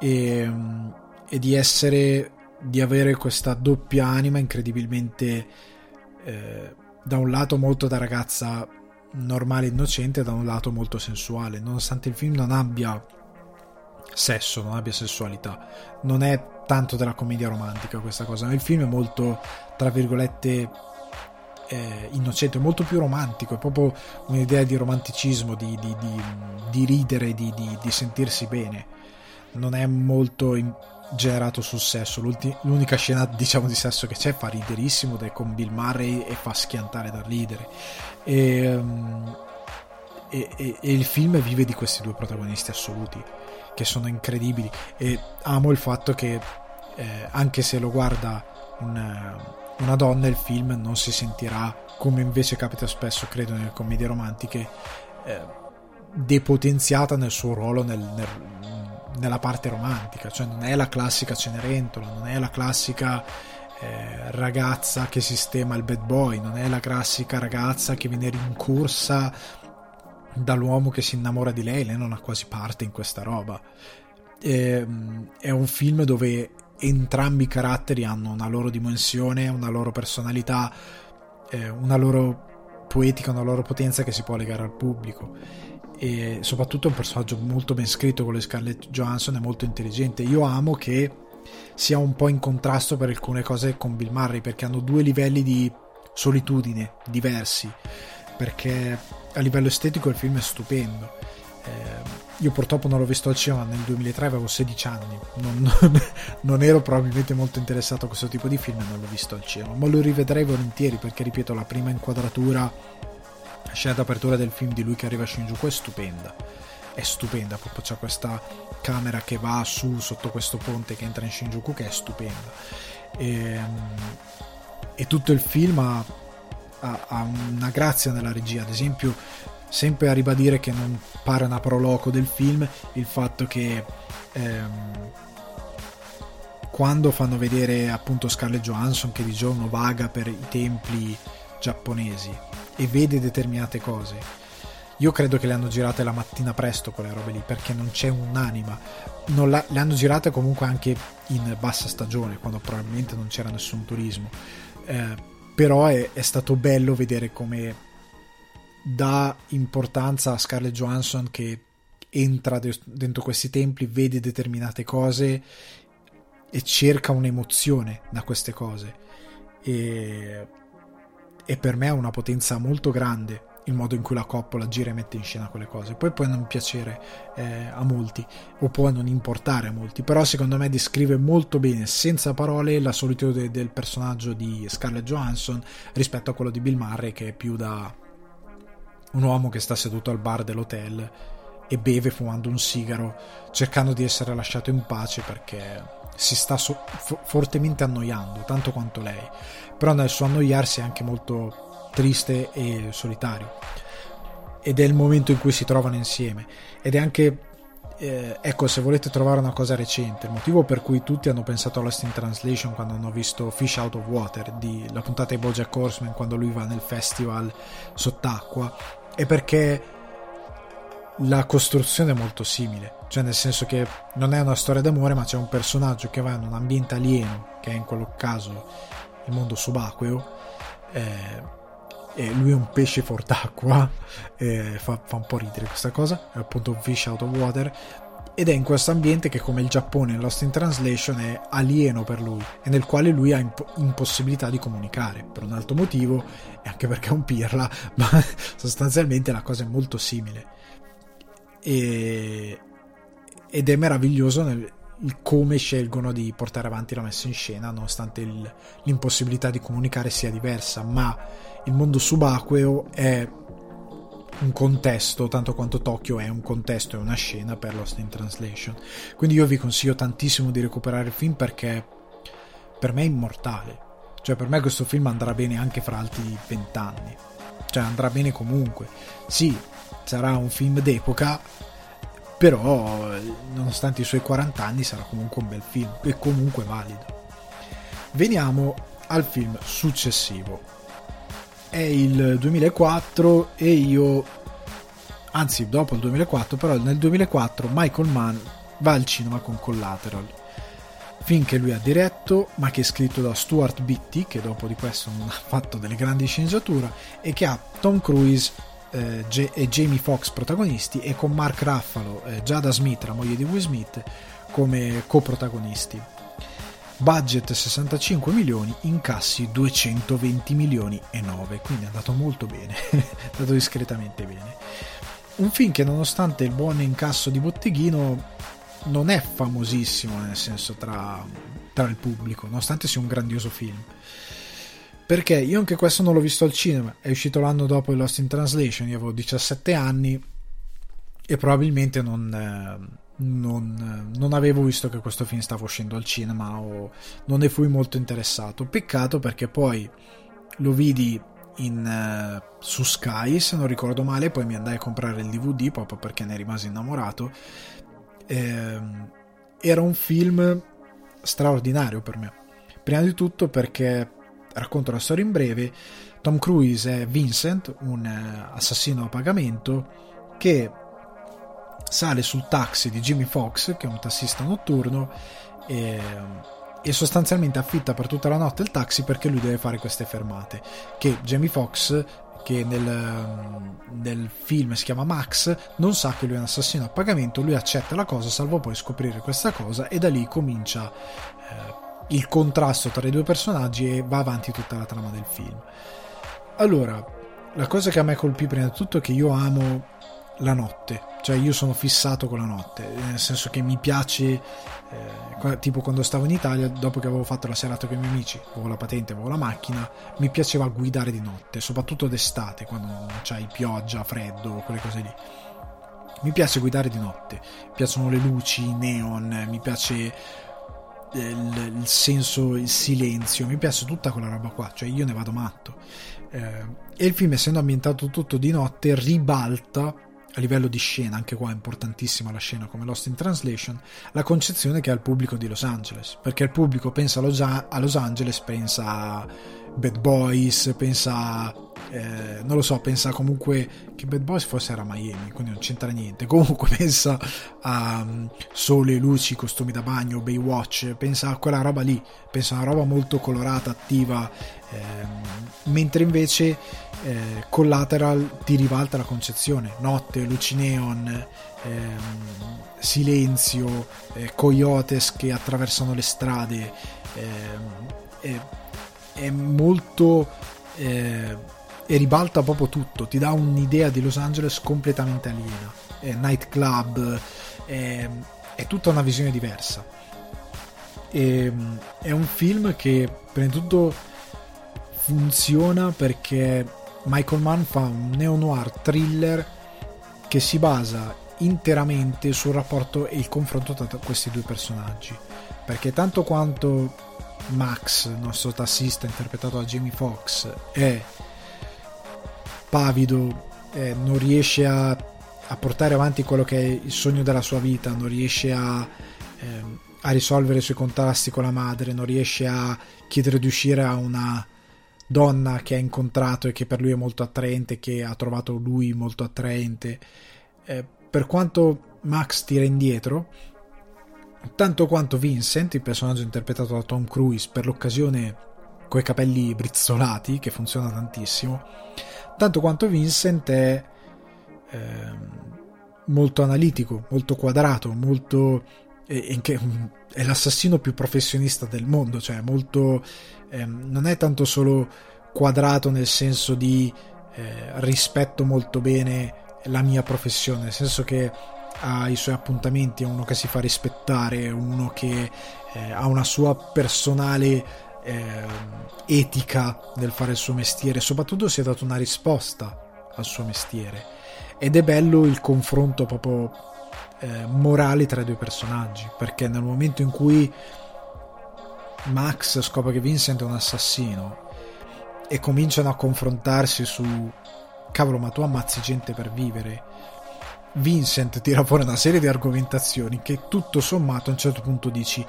e, mm, e di essere, di avere questa doppia anima incredibilmente, eh, da un lato molto da ragazza normale e innocente, da un lato molto sensuale, nonostante il film non abbia sesso, non abbia sessualità. Non è tanto della commedia romantica questa cosa, il film è molto, tra virgolette, eh, innocente, molto più romantico, è proprio un'idea di romanticismo, di, di, di, di ridere, di, sentirsi bene. Non è molto in, generato sul sesso. l'unica scena, diciamo, di sesso che c'è fa riderissimo ed è con Bill Murray e fa schiantare da ridere. E, um, e, e, e il film vive di questi due protagonisti assoluti che sono incredibili e amo il fatto che eh, anche se lo guarda un, una donna il film non si sentirà come invece capita spesso credo nelle commedie romantiche eh, depotenziata nel suo ruolo nel, nel, nella parte romantica cioè non è la classica Cenerentola non è la classica eh, ragazza che sistema il bad boy non è la classica ragazza che viene rincorsa dall'uomo che si innamora di lei, lei non ha quasi parte in questa roba. E, ehm, è un film dove entrambi i caratteri hanno una loro dimensione, una loro personalità, eh, una loro poetica, una loro potenza che si può legare al pubblico. E soprattutto è un personaggio molto ben scritto con le Scarlett Johansson, è molto intelligente. Io amo che sia un po' in contrasto per alcune cose con Bill Murray perché hanno due livelli di solitudine diversi perché a livello estetico il film è stupendo. Eh, io purtroppo non l'ho visto al cinema nel 2003, avevo 16 anni, non, non, non, ero probabilmente molto interessato a questo tipo di film e non l'ho visto al cinema, ma lo rivedrei volentieri perché, ripeto, la prima inquadratura, la scena d'apertura del film di lui che arriva a Shinjuku è stupenda, è stupenda, proprio c'è questa camera che va su sotto questo ponte che entra in Shinjuku che è stupenda. E, ehm, e tutto il film ha ha, ha una grazia nella regia, ad esempio sempre a ribadire che non pare una proloco del film il fatto che ehm, quando fanno vedere appunto Scarlett Johansson che di giorno vaga per i templi giapponesi e vede determinate cose io credo che le hanno girate la mattina presto quelle robe lì perché non c'è un'anima. Non la, le hanno girate comunque anche in bassa stagione quando probabilmente non c'era nessun turismo. Eh, però è, è stato bello vedere come dà importanza a Scarlett Johansson che entra dentro questi templi, vede determinate cose e cerca un'emozione da queste cose. E, e per me ha una potenza molto grande il modo in cui la coppola gira e mette in scena quelle cose. Poi può non piacere eh, a molti o può non importare a molti, però secondo me descrive molto bene, senza parole, la solitudine del personaggio di Scarlett Johansson rispetto a quello di Bill Murray che è più da un uomo che sta seduto al bar dell'hotel e beve fumando un sigaro cercando di essere lasciato in pace perché si sta so- fo- fortemente annoiando, tanto quanto lei. Però nel suo annoiarsi è anche molto triste e solitario. Ed è il momento in cui si trovano insieme. Ed è anche, eh, ecco, se volete trovare una cosa recente, il motivo per cui tutti hanno pensato a Lost in Translation quando hanno visto Fish Out of Water, di, la puntata di Bojack Horseman, quando lui va nel festival sott'acqua, è perché la costruzione è molto simile, cioè nel senso che non è una storia d'amore, ma c'è un personaggio che va in un ambiente alieno, che è in quel caso il mondo subacqueo, eh, e lui è un pesce fuor d'acqua, eh, fa, fa, un po' ridere questa cosa, è appunto un fish out of water, ed è in questo ambiente che come il Giappone in Lost in Translation è alieno per lui e nel quale lui ha imp- impossibilità di comunicare. Per un altro motivo e anche perché è un pirla ma sostanzialmente la cosa è molto simile. E, ed è meraviglioso nel, come scelgono di portare avanti la messa in scena nonostante il, l'impossibilità di comunicare sia diversa ma il mondo subacqueo è un contesto tanto quanto Tokyo è un contesto e una scena per Lost in Translation quindi io vi consiglio tantissimo di recuperare il film perché per me è immortale cioè per me questo film andrà bene anche fra altri vent'anni cioè andrà bene comunque sì sarà un film d'epoca, però nonostante i suoi 40 anni sarà comunque un bel film e comunque valido. Veniamo al film successivo. È il 2004 e io, anzi dopo il 2004, però nel 2004 Michael Mann va al cinema con Collateral. Film che lui ha diretto, ma che è scritto da Stuart Bitty, che dopo di questo non ha fatto delle grandi sceneggiature, e che ha Tom Cruise eh, e Jamie Foxx protagonisti e con Mark Ruffalo e Jada Smith, la moglie di Will Smith, come coprotagonisti. Budget 65 milioni, incassi 220 milioni e 9, quindi è andato molto bene, è andato discretamente bene. Un film che nonostante il buon incasso di botteghino non è famosissimo nel senso tra, tra il pubblico, nonostante sia un grandioso film. Perché? Io anche questo non l'ho visto al cinema, è uscito l'anno dopo il Lost in Translation, io avevo 17 anni e probabilmente non, eh, non, non, avevo visto che questo film stava uscendo al cinema o non ne fui molto interessato. Peccato perché poi lo vidi in, uh, su Sky, se non ricordo male, poi mi andai a comprare il DVD proprio perché ne rimasi innamorato. Eh, era un film straordinario per me. Prima di tutto perché racconto la storia in breve. Tom Cruise è Vincent, un eh, assassino a pagamento che sale sul taxi di Jimmy Fox, che è un tassista notturno, e, e, sostanzialmente affitta per tutta la notte il taxi perché lui deve fare queste fermate. Che Jamie Fox, che nel, nel, film si chiama Max, non sa che lui è un assassino a pagamento, lui accetta la cosa, salvo poi scoprire questa cosa e da lì comincia eh, il contrasto tra i due personaggi e va avanti tutta la trama del film. Allora, la cosa che a me colpì prima di tutto è che io amo la notte, cioè io sono fissato con la notte, nel senso che mi piace, eh, tipo quando stavo in Italia, dopo che avevo fatto la serata con i miei amici, avevo la patente, avevo la macchina, mi piaceva guidare di notte, soprattutto d'estate, quando c'hai pioggia, freddo, quelle cose lì. Mi piace guidare di notte, mi piacciono le luci, i neon, mi piace il, il, senso, il silenzio, mi piace tutta quella roba qua, cioè io ne vado matto. Eh, e il film, essendo ambientato tutto di notte, ribalta a livello di scena, anche qua è importantissima la scena come Lost in Translation, la concezione che ha il pubblico di Los Angeles, perché il pubblico pensa a Los Angeles, pensa a Bad Boys, pensa eh, non lo so, pensa comunque che Bad Boys forse era Miami, quindi non c'entra niente. Comunque pensa a um, sole, luci, costumi da bagno, Baywatch, pensa a quella roba lì, pensa a una roba molto colorata, attiva, ehm, mentre invece eh, Collateral ti ribalta la concezione, notte, luci neon, ehm, silenzio, eh, coyotes che attraversano le strade, ehm, è molto eh, e ribalta proprio tutto, ti dà un'idea di Los Angeles completamente aliena. È nightclub, è, è tutta una visione diversa. E, è un film che prima di tutto funziona perché Michael Mann fa un neo-noir thriller che si basa interamente sul rapporto e il confronto tra questi due personaggi. Perché tanto quanto Max, il nostro tassista interpretato da Jamie Foxx, è pavido, eh, non riesce a, a, portare avanti quello che è il sogno della sua vita, non riesce a, eh, a risolvere i suoi contrasti con la madre, non riesce a chiedere di uscire a una donna che ha incontrato e che per lui è molto attraente, che ha trovato lui molto attraente. Eh, per quanto Max tira indietro, tanto quanto Vincent, il personaggio interpretato da Tom Cruise, per l'occasione coi capelli brizzolati, che funziona tantissimo, tanto quanto Vincent è eh, molto analitico, molto quadrato, molto... È, è l'assassino più professionista del mondo, cioè molto... Eh, non è tanto solo quadrato nel senso di eh, rispetto molto bene la mia professione, nel senso che ha i suoi appuntamenti, è uno che si fa rispettare, uno che eh, ha una sua personale eh, etica nel fare il suo mestiere, soprattutto si è dato una risposta al suo mestiere. Ed è bello il confronto proprio eh, morale tra i due personaggi, perché nel momento in cui Max scopre che Vincent è un assassino e cominciano a confrontarsi su cavolo ma tu ammazzi gente per vivere? Vincent tira fuori una serie di argomentazioni che tutto sommato a un certo punto dici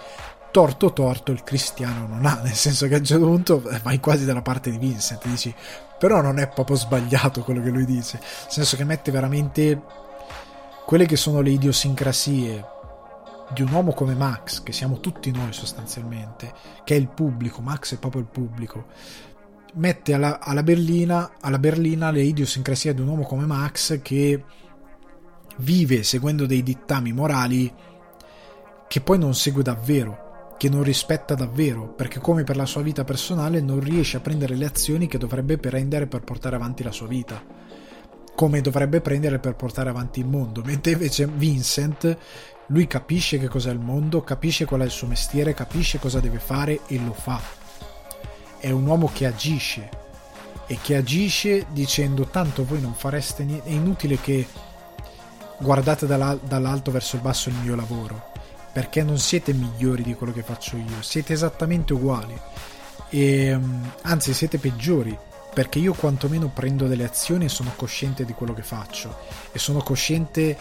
torto torto il cristiano non ha nel senso che a un certo punto vai quasi dalla parte di Vincent dici però non è proprio sbagliato quello che lui dice nel senso che mette veramente quelle che sono le idiosincrasie di un uomo come Max che siamo tutti noi sostanzialmente che è il pubblico Max è proprio il pubblico mette alla, alla, Berlina, alla Berlina le idiosincrasie di un uomo come Max che vive seguendo dei dittami morali che poi non segue davvero, che non rispetta davvero, perché come per la sua vita personale non riesce a prendere le azioni che dovrebbe prendere per portare avanti la sua vita, come dovrebbe prendere per portare avanti il mondo, mentre invece Vincent lui capisce che cos'è il mondo, capisce qual è il suo mestiere, capisce cosa deve fare e lo fa. È un uomo che agisce e che agisce dicendo tanto voi non fareste niente, è inutile che guardate dall'alto verso il basso il mio lavoro, perché non siete migliori di quello che faccio io, siete esattamente uguali, e, mm, anzi siete peggiori, perché io quantomeno prendo delle azioni e sono cosciente di quello che faccio, e sono cosciente...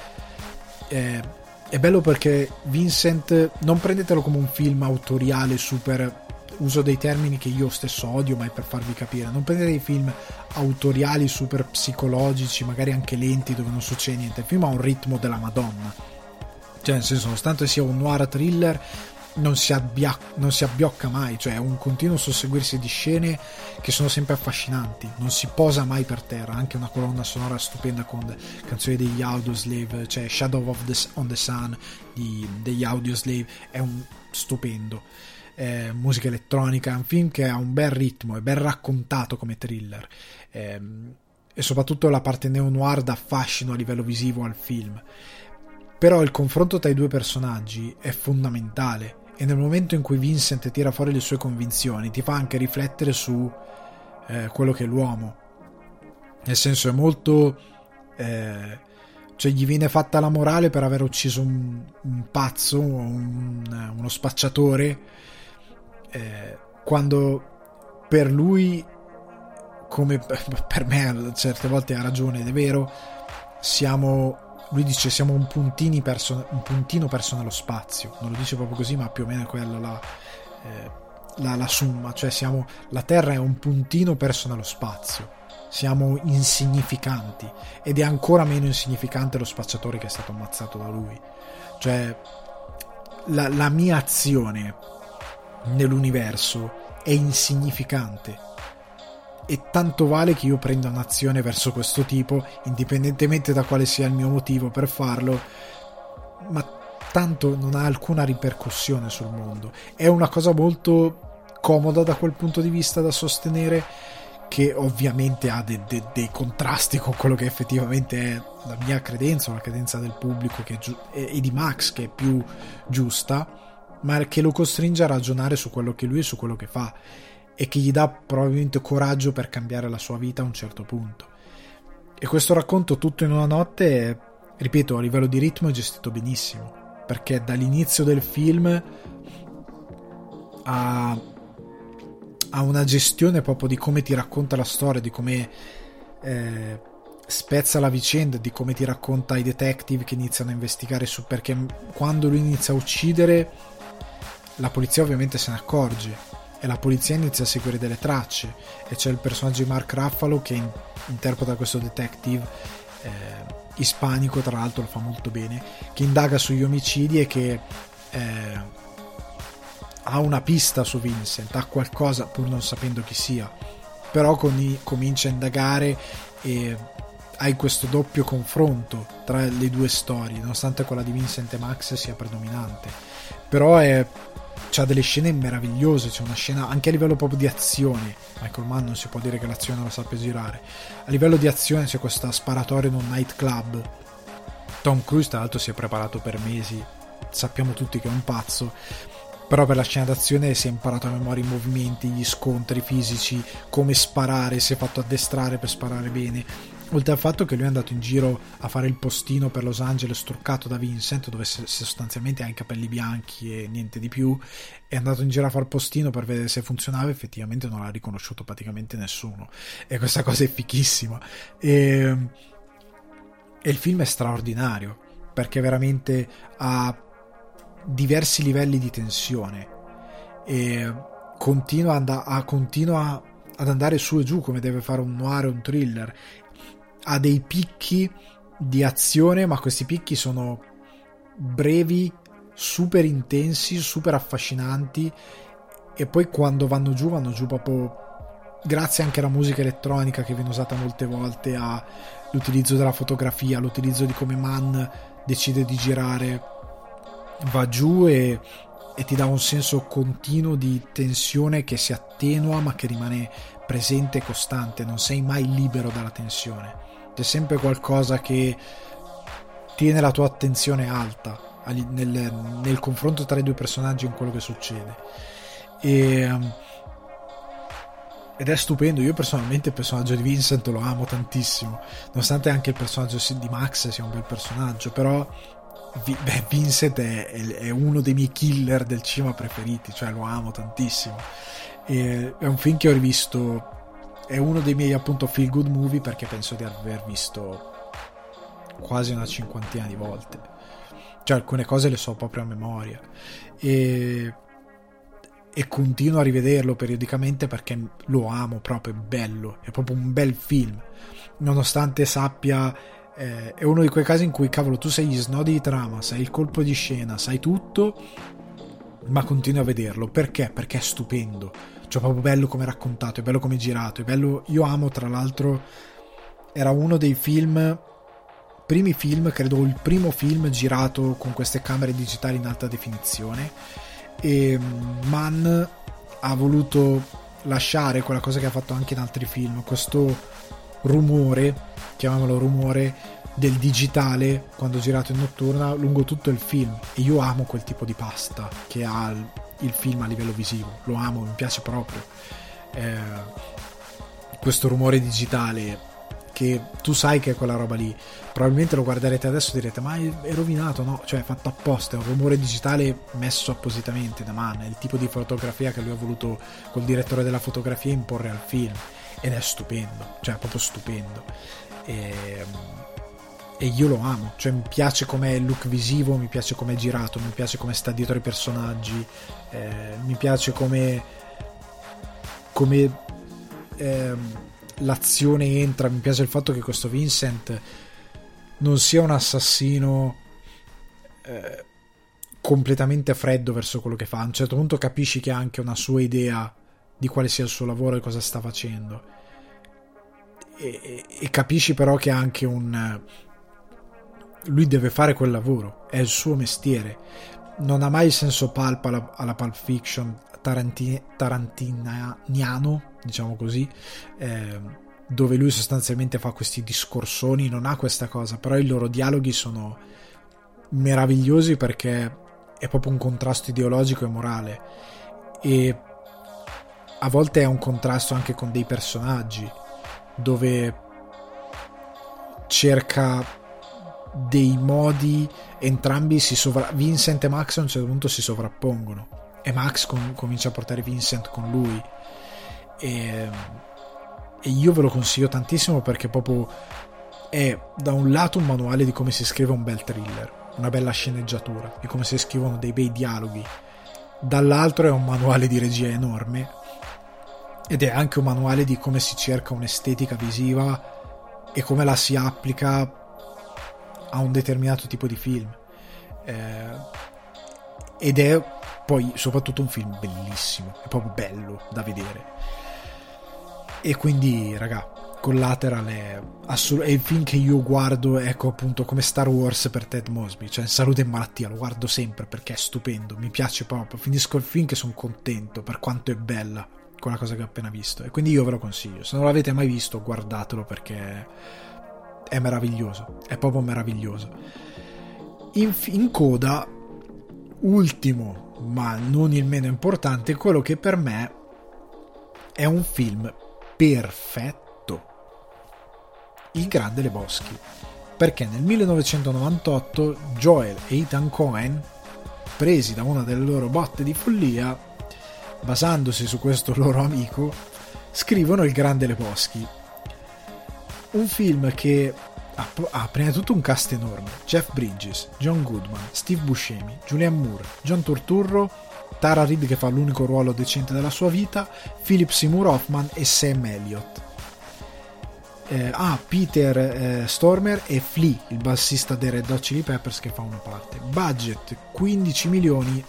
Eh, è bello perché Vincent non prendetelo come un film autoriale super uso dei termini che io stesso odio, ma è per farvi capire. Non prendete dei film autoriali super psicologici, magari anche lenti, dove non succede niente. Il film ha un ritmo della Madonna. Cioè, nel senso, nonostante sia un noir thriller, non si, abbia- non si abbiocca mai, cioè è un continuo susseguirsi di scene che sono sempre affascinanti, non si posa mai per terra, anche una colonna sonora stupenda con canzoni degli Audioslave, cioè Shadow of the, on the Sun di, degli Audioslave, è un stupendo. Eh, musica elettronica, è un film che ha un bel ritmo, è ben raccontato come thriller. Eh, e soprattutto la parte neo-noir dà fascino a livello visivo al film. Però il confronto tra i due personaggi è fondamentale e nel momento in cui Vincent tira fuori le sue convinzioni ti fa anche riflettere su eh, quello che è l'uomo. Nel senso è molto... Eh, cioè gli viene fatta la morale per aver ucciso un, un pazzo, un, uno spacciatore eh, quando per lui, come per me certe volte ha ragione ed è vero, siamo lui dice siamo un, perso, un puntino perso nello spazio. Non lo dice proprio così ma più o meno è quella la, eh, la, la summa cioè siamo, la Terra è un puntino perso nello spazio. Siamo insignificanti. Ed è ancora meno insignificante lo spacciatore che è stato ammazzato da lui. Cioè la, la mia azione nell'universo è insignificante. E tanto vale che io prenda un'azione verso questo tipo, indipendentemente da quale sia il mio motivo per farlo, ma tanto non ha alcuna ripercussione sul mondo. È una cosa molto comoda da quel punto di vista da sostenere che ovviamente ha de, de, dei contrasti con quello che effettivamente è la mia credenza la credenza del pubblico giu- e, di Max che è più giusta, ma che lo costringe a ragionare su quello che lui e su quello che fa e che gli dà probabilmente coraggio per cambiare la sua vita a un certo punto. E questo racconto tutto in una notte, ripeto, a livello di ritmo è gestito benissimo, perché dall'inizio del film a ha una gestione proprio di come ti racconta la storia, di come eh, spezza la vicenda, di come ti racconta i detective che iniziano a investigare su perché quando lui inizia a uccidere la polizia ovviamente se ne accorge e la polizia inizia a seguire delle tracce e c'è il personaggio di Mark Ruffalo che in- interpreta questo detective eh, ispanico tra l'altro lo fa molto bene che indaga sugli omicidi e che eh, ha una pista su Vincent, ha qualcosa pur non sapendo chi sia, però con, comincia a indagare e hai questo doppio confronto tra le due storie, nonostante quella di Vincent e Max sia predominante. Però è, c'ha delle scene meravigliose, c'è una scena anche a livello proprio di azione. Michael Mann non si può dire che l'azione la sappia girare. A livello di azione c'è questa sparatoria in un nightclub. Tom Cruise, tra l'altro, si è preparato per mesi. Sappiamo tutti che è un pazzo, però per la scena d'azione si è imparato a memoria i movimenti, gli scontri fisici, come sparare, si è fatto addestrare per sparare bene. Oltre al fatto che lui è andato in giro a fare il postino per Los Angeles truccato da Vincent, dove sostanzialmente ha i capelli bianchi e niente di più, è andato in giro a fare il postino per vedere se funzionava, effettivamente non l'ha riconosciuto praticamente nessuno. E questa cosa è fichissima. E, e il film è straordinario, perché veramente ha diversi livelli di tensione e continua, and- a, continua ad andare su e giù come deve fare un noir o un thriller ha dei picchi di azione ma questi picchi sono brevi super intensi super affascinanti e poi quando vanno giù vanno giù proprio grazie anche alla musica elettronica che viene usata molte volte all'utilizzo della fotografia l'utilizzo di come Mann decide di girare va giù e, e ti dà un senso continuo di tensione che si attenua ma che rimane presente e costante, non sei mai libero dalla tensione. C'è sempre qualcosa che tiene la tua attenzione alta nel, nel confronto tra i due personaggi in quello che succede. E, ehm, ed è stupendo. Io personalmente il personaggio di Vincent lo amo tantissimo, nonostante anche il personaggio di Max sia un bel personaggio, però beh, Vincent è, è, uno dei miei killer del cinema preferiti, cioè lo amo tantissimo. E è un film che ho rivisto, è uno dei miei appunto feel good movie perché penso di aver visto quasi una cinquantina di volte. Cioè alcune cose le so proprio a memoria. E, e continuo a rivederlo periodicamente perché lo amo proprio, è bello, è proprio un bel film. Nonostante sappia eh, è uno di quei casi in cui, cavolo, tu sai gli snodi di trama, sai il colpo di scena, sai tutto, ma continui a vederlo. Perché? Perché è stupendo. Cioè, proprio bello come raccontato, è bello come girato, è bello... Io amo, tra l'altro, era uno dei film... Primi film, credo il primo film girato con queste camere digitali in alta definizione. E mm, Mann ha voluto lasciare quella cosa che ha fatto anche in altri film, questo rumore, chiamiamolo rumore, del digitale quando girato in notturna lungo tutto il film e io amo quel tipo di pasta che ha il film a livello visivo, lo amo, mi piace proprio. Eh, questo rumore digitale che tu sai che è quella roba lì, probabilmente lo guarderete adesso e direte ma è rovinato, no? Cioè è fatto apposta, è un rumore digitale messo appositamente da man, è il tipo di fotografia che lui ha voluto col direttore della fotografia imporre al film ed è stupendo, cioè è proprio stupendo. E, e io lo amo, cioè mi piace come look visivo, mi piace come è girato, mi piace come sta dietro i personaggi, eh, mi piace come, come eh, l'azione entra, mi piace il fatto che questo Vincent non sia un assassino eh, completamente freddo verso quello che fa, a un certo punto capisci che ha anche una sua idea di quale sia il suo lavoro e cosa sta facendo. E, e, e capisci però che ha anche un... Lui deve fare quel lavoro, è il suo mestiere. Non ha mai senso palpa alla, alla Pulp Fiction taranti, tarantiniano, diciamo così, eh, dove lui sostanzialmente fa questi discorsoni, non ha questa cosa, però i loro dialoghi sono meravigliosi perché è proprio un contrasto ideologico e morale e a volte è un contrasto anche con dei personaggi dove cerca dei modi entrambi si sovra Vincent e Max a un certo punto si sovrappongono e Max com- comincia a portare Vincent con lui. E, e io ve lo consiglio tantissimo perché proprio è da un lato un manuale di come si scrive un bel thriller una bella sceneggiatura di come si scrivono dei bei dialoghi. Dall'altro è un manuale di regia enorme ed è anche un manuale di come si cerca un'estetica visiva e come la si applica a un determinato tipo di film. Eh, ed è poi soprattutto un film bellissimo, è proprio bello da vedere. E quindi, raga, Collateral è, assol- è il film che io guardo, ecco appunto come Star Wars per Ted Mosby, cioè in salute e malattia, lo guardo sempre perché è stupendo, mi piace proprio, finisco il film che sono contento per quanto è bella quella cosa che ho appena visto e quindi io ve lo consiglio, se non l'avete mai visto guardatelo perché è meraviglioso, è proprio meraviglioso. In, in coda, ultimo, ma non il meno importante, quello che per me è un film perfetto, Il Grande Le Boschi, perché nel 1998 Joel e Ethan Cohen, presi da una delle loro botte di follia, basandosi su questo loro amico, scrivono Il Grande Le Boschi, un film che ha, prima di tutto un cast enorme. Jeff Bridges, John Goodman, Steve Buscemi, Julian Moore, John Turturro, Tara Reid che fa l'unico ruolo decente della sua vita, Philip Seymour Hoffman e Sam Elliott. Eh, ah, Peter eh, Stormer e Flea, il bassista dei Red Hot Chili Peppers che fa una parte. Budget 15 milioni,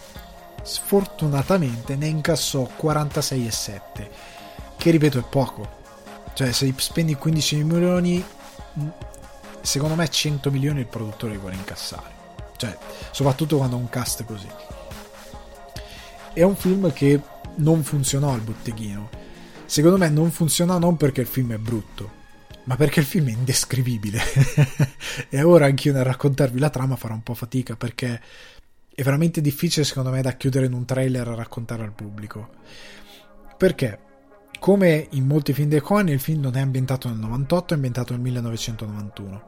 sfortunatamente ne incassò 46,7, che ripeto è poco cioè, se spendi 15 milioni, secondo me 100 milioni il produttore vuole incassare. Cioè, soprattutto quando ha un cast così. È un film che non funzionò al botteghino. Secondo me non funzionò non perché il film è brutto, ma perché il film è indescrivibile. e ora anch'io nel raccontarvi la trama farò un po' fatica perché è veramente difficile secondo me da chiudere in un trailer a raccontare al pubblico. Perché? Come in molti film dei Coen, il film non è ambientato nel 98, è ambientato nel 1991.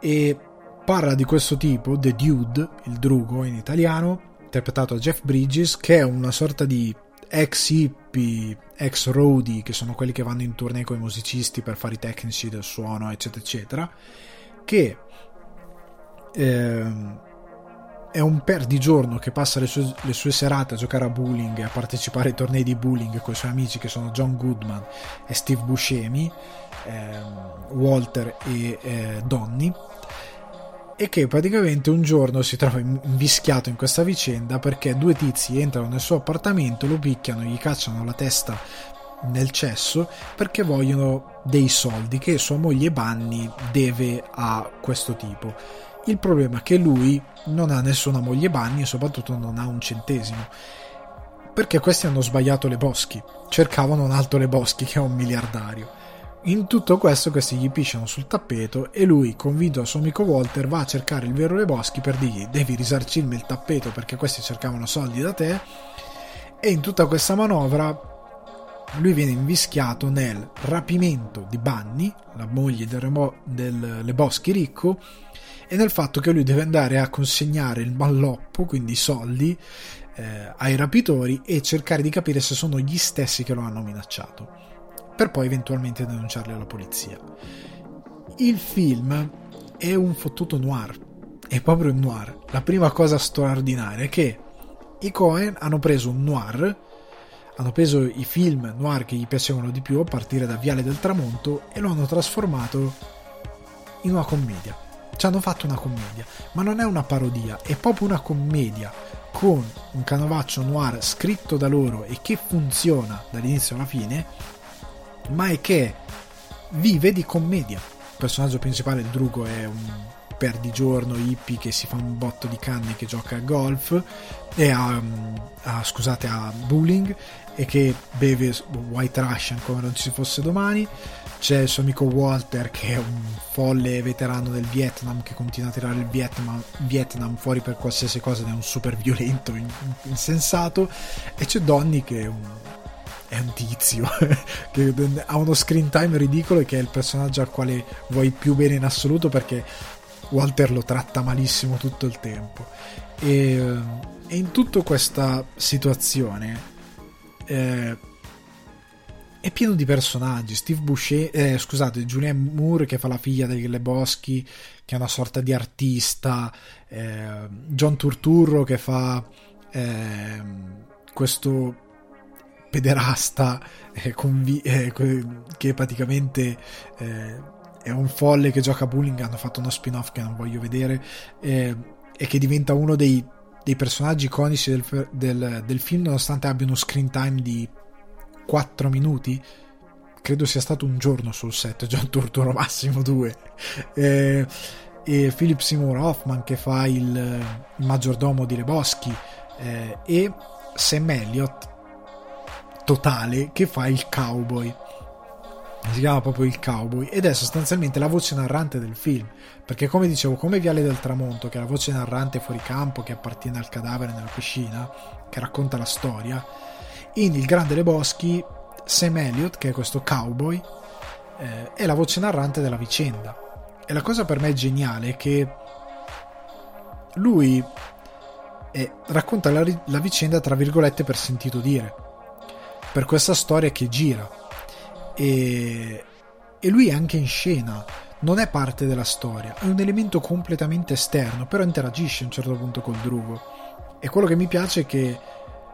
E parla di questo tipo, The Dude, il drugo in italiano, interpretato da Jeff Bridges, che è una sorta di ex hippie, ex roadie, che sono quelli che vanno in tournée con i musicisti per fare i tecnici del suono, eccetera, eccetera, che eh, è un perdigiorno che passa le sue, le sue, serate a giocare a bowling e a partecipare ai tornei di bowling con i suoi amici che sono John Goodman e Steve Buscemi, ehm, Walter e eh, Donny e che praticamente un giorno si trova invischiato in questa vicenda perché due tizi entrano nel suo appartamento, lo picchiano, gli cacciano la testa nel cesso perché vogliono dei soldi che sua moglie Bunny deve a questo tipo il problema è che lui non ha nessuna moglie Bunny e soprattutto non ha un centesimo. Perché questi hanno sbagliato le boschi. Cercavano un altro le boschi che è un miliardario. In tutto questo questi gli pisciano sul tappeto e lui, convinto al suo amico Walter, va a cercare il vero Leboschi per dirgli devi risarcirmi il tappeto perché questi cercavano soldi da te e in tutta questa manovra lui viene invischiato nel rapimento di Bunny, la moglie del, remo- del Leboschi ricco, e nel fatto che lui deve andare a consegnare il malloppo, quindi i soldi, eh, ai rapitori e cercare di capire se sono gli stessi che lo hanno minacciato, per poi eventualmente denunciarli alla polizia. Il film è un fottuto noir, è proprio un noir. La prima cosa straordinaria è che i Cohen hanno preso un noir, hanno preso i film noir che gli piacevano di più a partire da Viale del Tramonto e lo hanno trasformato in una commedia ci hanno fatto una commedia, ma non è una parodia, è proprio una commedia con un canovaccio noir scritto da loro e che funziona dall'inizio alla fine, ma è che vive di commedia. Il personaggio principale, il Drugo, è un perdigiorno hippie che si fa un botto di canne che gioca a golf e a, a scusate a bowling e che beve White Russian come non ci fosse domani c'è il suo amico Walter che è un folle veterano del Vietnam che continua a tirare il Vietnam, Vietnam fuori per qualsiasi cosa ed è un super violento insensato. E c'è Donny che è un, è un tizio che ha uno screen time ridicolo e che è il personaggio al quale vuoi più bene in assoluto perché Walter lo tratta malissimo tutto il tempo. E, e in tutta questa situazione eh, è pieno di personaggi. Steve Boucher, eh, scusate, Julianne Moore che fa la figlia degli Boschi, che è una sorta di artista, eh, John Turturro che fa eh, questo pederasta eh, convi- eh, che praticamente eh, è un folle che gioca a bowling. Hanno fatto uno spin-off che non voglio vedere e che diventa uno dei, dei personaggi iconici del, del, del film, nonostante abbia uno screen time di 4 minuti? Credo sia stato un giorno sul set John Turturro massimo 2 eh, e Philip Seymour Hoffman che fa il, il maggiordomo di Leboschi eh, e Sam Elliott totale che fa il cowboy. Si chiama proprio il cowboy. Ed è sostanzialmente la voce narrante del film perché come dicevo come Viale del Tramonto che è la voce narrante fuori campo che appartiene al cadavere nella piscina che racconta la storia in Il Grande Leboschi Sam Elliott, che è questo cowboy, eh, è la voce narrante della vicenda. E la cosa per me geniale è che lui eh, racconta la, la vicenda tra virgolette per sentito dire, per questa storia che gira. E, e lui è anche in scena, non è parte della storia, è un elemento completamente esterno, però interagisce a un certo punto col Drugo. E quello che mi piace è che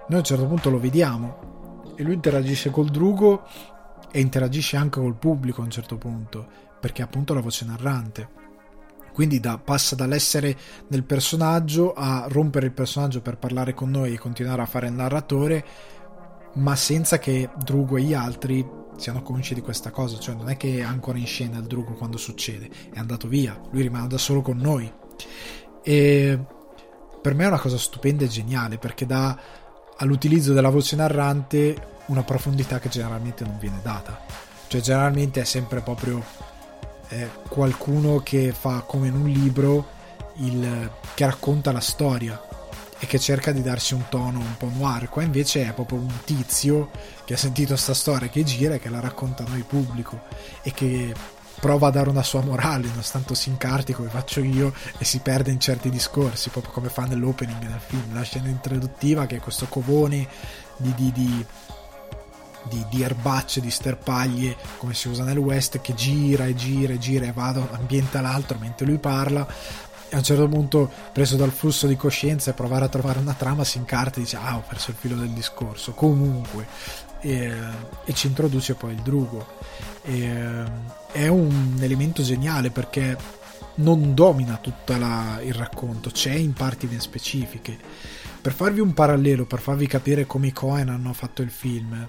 noi a un certo punto lo vediamo e lui interagisce col drugo e interagisce anche col pubblico a un certo punto perché è appunto la voce narrante. Quindi da, passa dall'essere nel personaggio a rompere il personaggio per parlare con noi e continuare a fare il narratore ma senza che Drugo e gli altri siano consci di questa cosa cioè non è che è ancora in scena il Drugo quando succede è andato via lui rimane da solo con noi. E per me è una cosa stupenda e geniale perché dà all'utilizzo della voce narrante una profondità che generalmente non viene data. Cioè generalmente è sempre proprio eh, qualcuno che fa come in un libro il, che racconta la storia e che cerca di darsi un tono un po' noir. Qua invece è proprio un tizio che ha sentito questa storia che gira e che la racconta a noi pubblico e che prova a dare una sua morale, nonostante si incarti come faccio io e si perde in certi discorsi, proprio come fa nell'opening del film, la scena introduttiva che è questo covone di, di, di di, di, erbacce, di sterpaglie, come si usa nel West, che gira e gira e gira e va da un ambiente all'altro mentre lui parla. E a un certo punto, preso dal flusso di coscienza e provare a trovare una trama, si incarta e dice: Ah, ho perso il filo del discorso. Comunque, e, e ci introduce poi il drugo. E, è un elemento geniale perché non domina tutto il racconto, c'è in parti ben specifiche. Per farvi un parallelo, per farvi capire come i Cohen hanno fatto il film,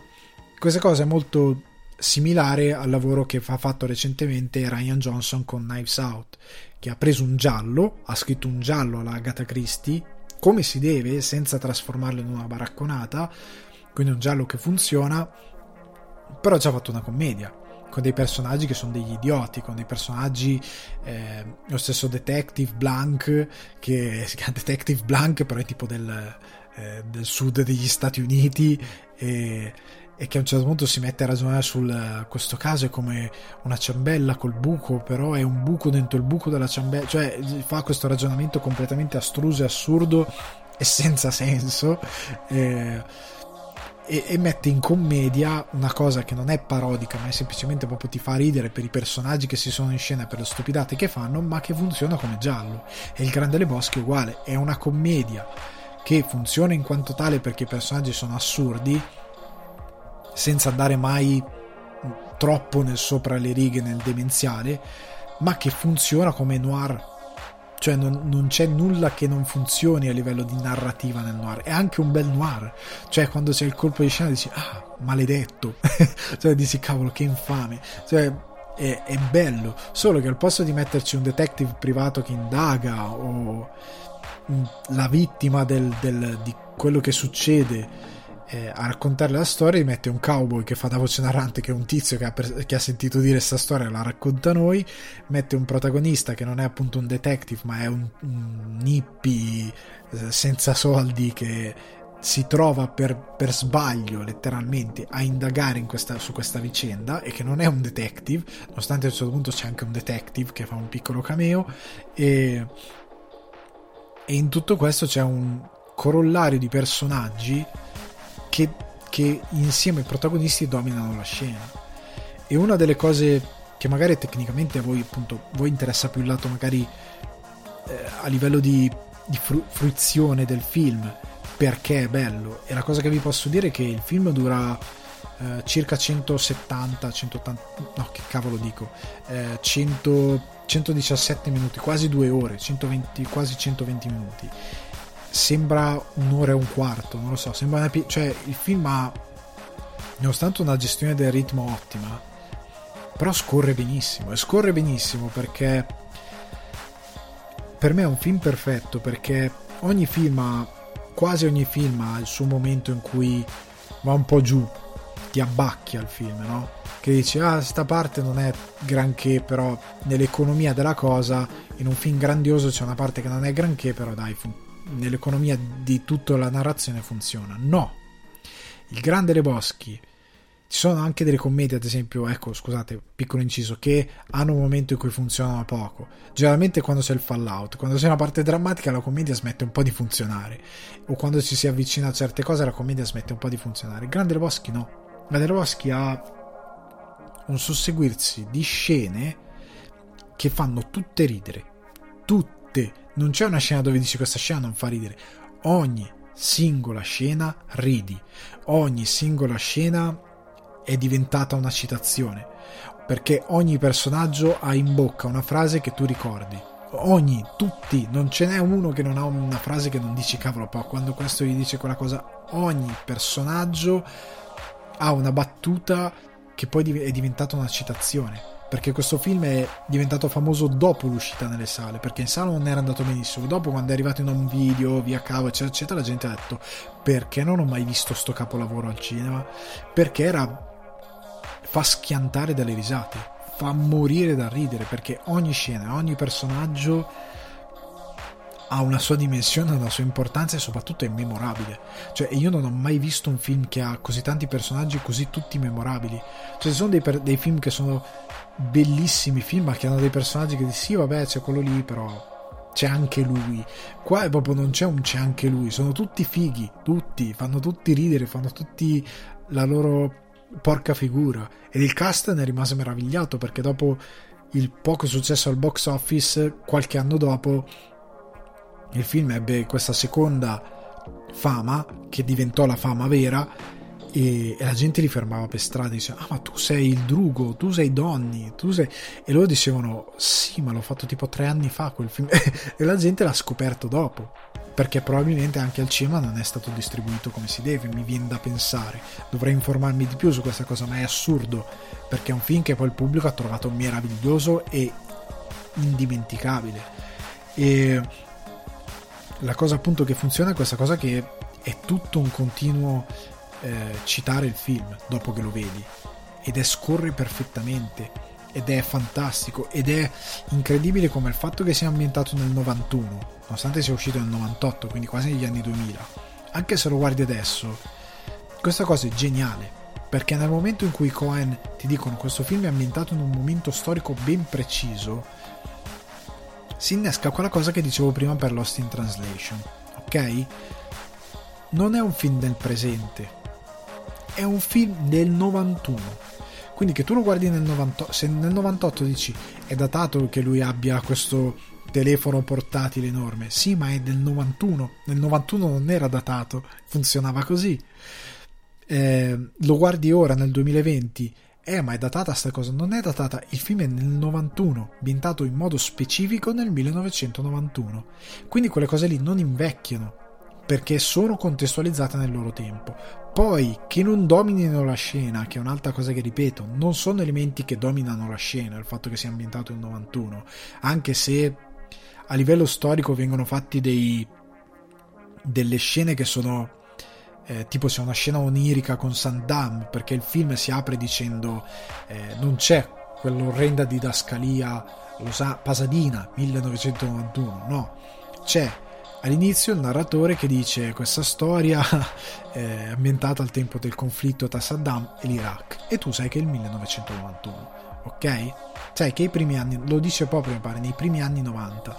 questa cosa è molto similare al lavoro che ha fatto recentemente Ryan Johnson con Knives Out, che ha preso un giallo, ha scritto un giallo alla Agatha Christie, come si deve, senza trasformarlo in una baracconata, quindi un giallo che funziona, però ha già fatto una commedia con dei personaggi che sono degli idioti, con dei personaggi, eh, lo stesso Detective Blank, che si chiama Detective Blank, però è tipo del, eh, del sud degli Stati Uniti e, e, che a un certo punto si mette a ragionare su questo caso è come una ciambella col buco, però è un buco dentro il buco della ciambella, cioè fa questo ragionamento completamente astruso e assurdo e senza senso. Eh, e, e, mette in commedia una cosa che non è parodica, ma è semplicemente proprio ti fa ridere per i personaggi che si sono in scena per le stupidate che fanno, ma che funziona come giallo. E il Grande Le Boschi è uguale, è una commedia che funziona in quanto tale perché i personaggi sono assurdi, senza andare mai troppo nel sopra le righe, nel demenziale, ma che funziona come noir cioè non, non, c'è nulla che non funzioni a livello di narrativa nel noir, è anche un bel noir, cioè quando c'è il colpo di scena dici ah maledetto, cioè dici cavolo che infame, cioè è, è, bello, solo che al posto di metterci un detective privato che indaga o la vittima del, del, di quello che succede eh, a raccontare la storia mette un cowboy che fa da voce narrante che è un tizio che ha, per, che ha sentito dire questa storia e la racconta a noi mette un protagonista che non è appunto un detective ma è un, un hippie eh, senza soldi che si trova per, per, sbaglio letteralmente a indagare questa, su questa vicenda e che non è un detective, nonostante a un certo punto c'è anche un detective che fa un piccolo cameo e, e in tutto questo c'è un corollario di personaggi che, che insieme ai protagonisti dominano la scena. E una delle cose che magari tecnicamente a voi appunto voi interessa più il lato magari eh, a livello di, di fru- fruizione del film perché è bello e la cosa che vi posso dire è che il film dura eh, circa 170 180 no che cavolo dico eh, 100, 117 minuti quasi due ore 120, quasi 120 minuti sembra un'ora e un quarto non lo so sembra una, cioè il film ha nonostante una gestione del ritmo ottima però scorre benissimo e scorre benissimo perché per me è un film perfetto perché ogni film ha quasi ogni film ha il suo momento in cui va un po' giù, ti abbacchia il film, no? Che dici, ah, sta parte non è granché, però nell'economia della cosa, in un film grandioso c'è una parte che non è granché, però dai, fun- nell'economia di tutta la narrazione funziona. No! Il Grande Leboschi ci sono anche delle commedie, ad esempio, ecco, scusate, piccolo inciso, che hanno un momento in cui funzionano poco. Generalmente quando c'è il fallout, quando c'è una parte drammatica la commedia smette un po' di funzionare. O quando ci si avvicina a certe cose la commedia smette un po' di funzionare. Grande Leboschi no. Grande Leboschi ha un susseguirsi di scene che fanno tutte ridere. Tutte. Non c'è una scena dove dici questa scena non fa ridere. Ogni singola scena ridi. Ogni singola scena è diventata una citazione, perché ogni personaggio ha in bocca una frase che tu ricordi. Ogni, tutti, non ce n'è uno che non ha una frase che non dici cavolo, poi quando questo gli dice quella cosa, ogni personaggio ha una battuta che poi è diventata una citazione perché questo film è diventato famoso dopo l'uscita nelle sale, perché in sala non era andato benissimo. Dopo, quando è arrivato in un video, via cavo, eccetera, eccetera, la gente ha detto: Perché non ho mai visto sto capolavoro al cinema? Perché era fa schiantare dalle risate, fa morire da ridere perché ogni scena, ogni personaggio ha una sua dimensione, una sua importanza e soprattutto è memorabile. Cioè, io non ho mai visto un film che ha così tanti personaggi così tutti memorabili. Cioè, ci sono dei, per- dei film che sono bellissimi film, ma che hanno dei personaggi che dici, sì, vabbè, c'è quello lì, però c'è anche lui. Qua proprio non c'è un c'è anche lui, sono tutti fighi, tutti, fanno tutti ridere, fanno tutti la loro porca figura. Ed il cast ne rimase meravigliato perché dopo il poco successo al box office, qualche anno dopo, il film ebbe questa seconda fama che diventò la fama vera e, e, la gente li fermava per strada e diceva ah ma tu sei il Drugo tu sei Donny tu sei... e loro dicevano sì ma l'ho fatto tipo tre anni fa quel film e la gente l'ha scoperto dopo perché probabilmente anche al cinema non è stato distribuito come si deve, mi viene da pensare. Dovrei informarmi di più su questa cosa, ma è assurdo, perché è un film che poi il pubblico ha trovato meraviglioso e indimenticabile. E la cosa appunto che funziona è questa cosa che è tutto un continuo eh, citare il film dopo che lo vedi. Ed è scorre perfettamente. Ed è fantastico. Ed è incredibile come il fatto che sia ambientato nel 91 nonostante sia uscito nel 98 quindi quasi negli anni 2000 anche se lo guardi adesso questa cosa è geniale. Perché nel momento in cui Cohen ti dicono questo film è ambientato in un momento storico ben preciso si innesca quella cosa che dicevo prima per Lost in Translation ok? non è un film del presente è un film del 91 quindi che tu lo guardi nel 98, se nel 98 dici è datato che lui abbia questo telefono portatile enorme, sì, ma è del 91. Nel 91 non era datato, funzionava così. Eh, lo guardi ora nel 2020 eh, ma è datata sta cosa? Non è datata, il film è nel 91, ambientato in modo specifico nel 1991. Quindi quelle cose lì non invecchiano, perché sono contestualizzate nel loro tempo. Poi che non dominino la scena, che è un'altra cosa che ripeto, non sono elementi che dominano la scena, il fatto che sia ambientato in 91, anche se a livello storico vengono fatti dei, delle scene che sono eh, tipo c'è una scena onirica con Sandam perché il film si apre dicendo eh, non c'è quell'orrenda didascalia Pasadina 1991 no. C'è all'inizio il narratore che dice questa storia è ambientata al tempo del conflitto tra Saddam e l'Iraq. E tu sai che è il 1991 ok? sai che i primi anni lo dice proprio mi pare nei primi anni 90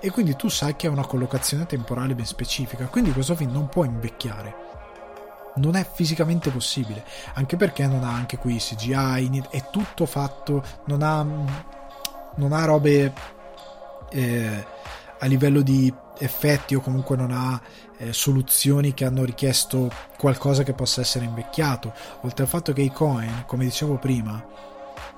e quindi tu sai che ha una collocazione temporale ben specifica quindi questo film non può invecchiare non è fisicamente possibile anche perché non ha anche qui CGI è tutto fatto non ha non ha robe eh, a livello di effetti o comunque non ha eh, soluzioni che hanno richiesto qualcosa che possa essere invecchiato. Oltre al fatto che i Cohen, come dicevo prima,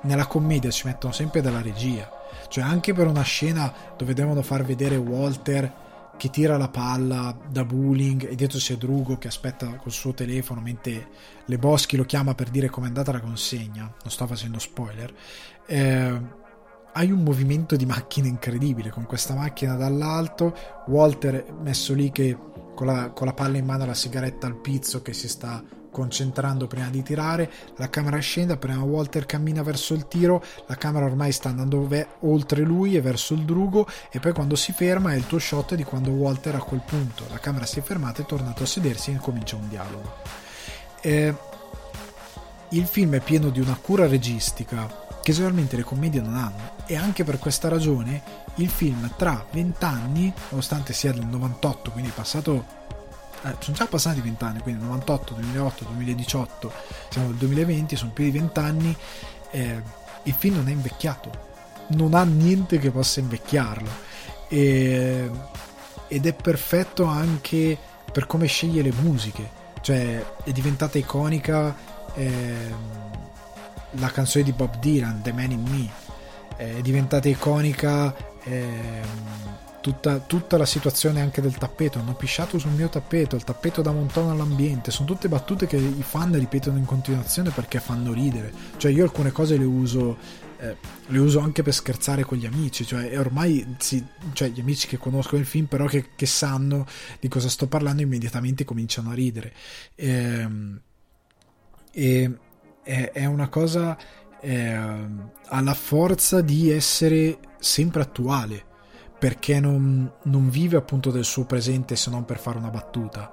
nella commedia ci mettono sempre della regia. Cioè anche per una scena dove devono far vedere Walter che tira la palla da bowling e dietro c'è Drugo che aspetta col suo telefono mentre Le Boschi lo chiama per dire com'è andata la consegna. Non sto facendo spoiler. Eh, hai un movimento di macchina incredibile con questa macchina dall'alto, Walter messo lì che con la, con la palla in mano la sigaretta al pizzo che si sta concentrando prima di tirare, la camera scende, appena Walter cammina verso il tiro, la camera ormai sta andando ve- oltre lui e verso il drugo e poi quando si ferma è il tuo shot di quando Walter a quel punto, la camera si è fermata, è tornato a sedersi e comincia un dialogo. Eh, il film è pieno di una cura registica che generalmente le commedie non hanno e anche per questa ragione il film tra 20 anni, nonostante sia del 98, quindi passato eh, sono già passati 20 anni, quindi 98, 2008, 2018, siamo nel 2020, sono più di 20 anni, eh, il film non è invecchiato, non ha niente che possa invecchiarlo. E, ed è perfetto anche per come sceglie le musiche, cioè è diventata iconica. Eh, la canzone di Bob Dylan, The Man in Me, è diventata iconica eh, tutta, tutta, la situazione anche del tappeto. Hanno pisciato sul mio tappeto, il tappeto da montone all'ambiente. Sono tutte battute che i fan ripetono in continuazione perché fanno ridere. Cioè, io alcune cose le uso. Eh, le uso anche per scherzare con gli amici, cioè ormai si, cioè, gli amici che conoscono il film, però che, che, sanno di cosa sto parlando, immediatamente cominciano a ridere. Ehm, e, e è, è una cosa eh, ha la forza di essere sempre attuale perché non, non, vive appunto del suo presente se non per fare una battuta.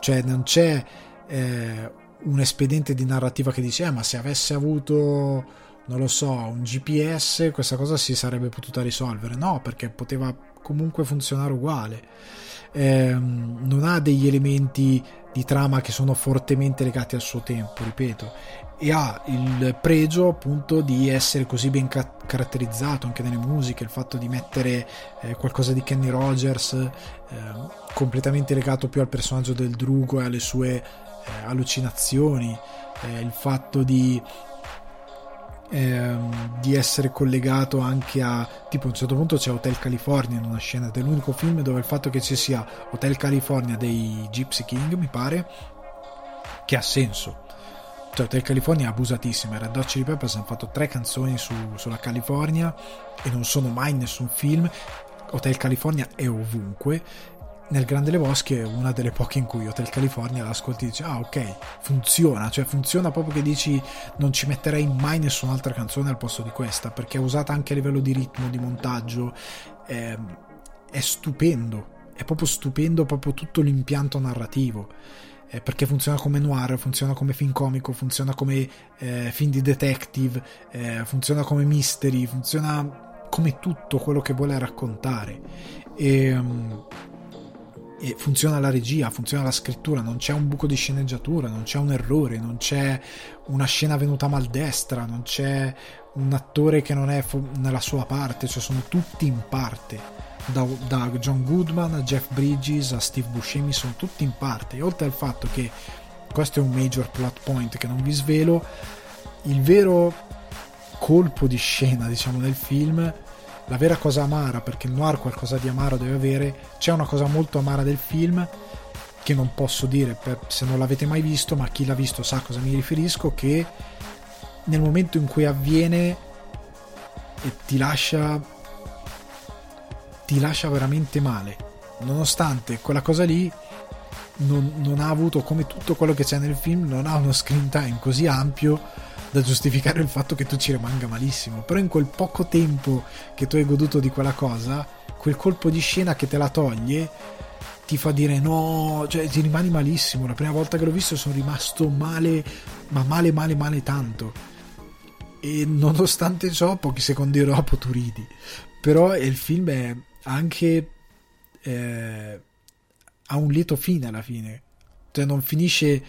Cioè non c'è eh, un espediente di narrativa che dice eh, ma se avesse avuto non lo so un GPS questa cosa si sarebbe potuta risolvere. No perché poteva comunque funzionare uguale. Eh, non ha degli elementi di trama che sono fortemente legati al suo tempo ripeto e ha il pregio appunto di essere così ben ca- caratterizzato anche nelle musiche, il fatto di mettere eh, qualcosa di Kenny Rogers eh, completamente legato più al personaggio del Drugo e alle sue eh, allucinazioni, eh, il fatto di ehm, di essere collegato anche a tipo a un certo punto c'è Hotel California in una scena ed è l'unico film dove il fatto che ci sia Hotel California dei Gypsy King mi pare che ha senso Hotel California è abusatissima. I Red Hot Chili Peppers hanno fatto tre canzoni su, sulla California e non sono mai in nessun film. Hotel California è ovunque. Nel Grande Lebowski è una delle poche in cui Hotel California l'ascolti e dici ah ok funziona. Cioè funziona proprio che dici non ci metterei mai nessun'altra canzone al posto di questa perché è usata anche a livello di ritmo di montaggio. È, è stupendo. È proprio stupendo proprio tutto l'impianto narrativo eh, perché funziona come noir, funziona come film comico, funziona come eh, film di detective, eh, funziona come mystery, funziona come tutto quello che vuole raccontare. E, um, e funziona la regia, funziona la scrittura, non c'è un buco di sceneggiatura, non c'è un errore, non c'è una scena venuta maldestra, non c'è un attore che non è nella sua parte, cioè sono tutti in parte da, da John Goodman a Jeff Bridges a Steve Buscemi sono tutti in parte. Oltre al fatto che questo è un major plot point che non vi svelo il vero colpo di scena diciamo del film la vera cosa amara perché il noir qualcosa di amaro deve avere c'è una cosa molto amara del film che non posso dire per, se non l'avete mai visto, ma chi l'ha visto sa a cosa mi riferisco, che nel momento in cui avviene e ti lascia ti lascia veramente male nonostante quella cosa lì non, non, ha avuto come tutto quello che c'è nel film non ha uno screen time così ampio da giustificare il fatto che tu ci rimanga malissimo però in quel poco tempo che tu hai goduto di quella cosa quel colpo di scena che te la toglie ti fa dire no, cioè ti rimani malissimo. La prima volta che l'ho visto sono rimasto male, ma male, male, male tanto. E nonostante ciò, pochi secondi dopo tu ridi. Però il film è anche. Eh, ha un lieto fine alla fine. Cioè non finisce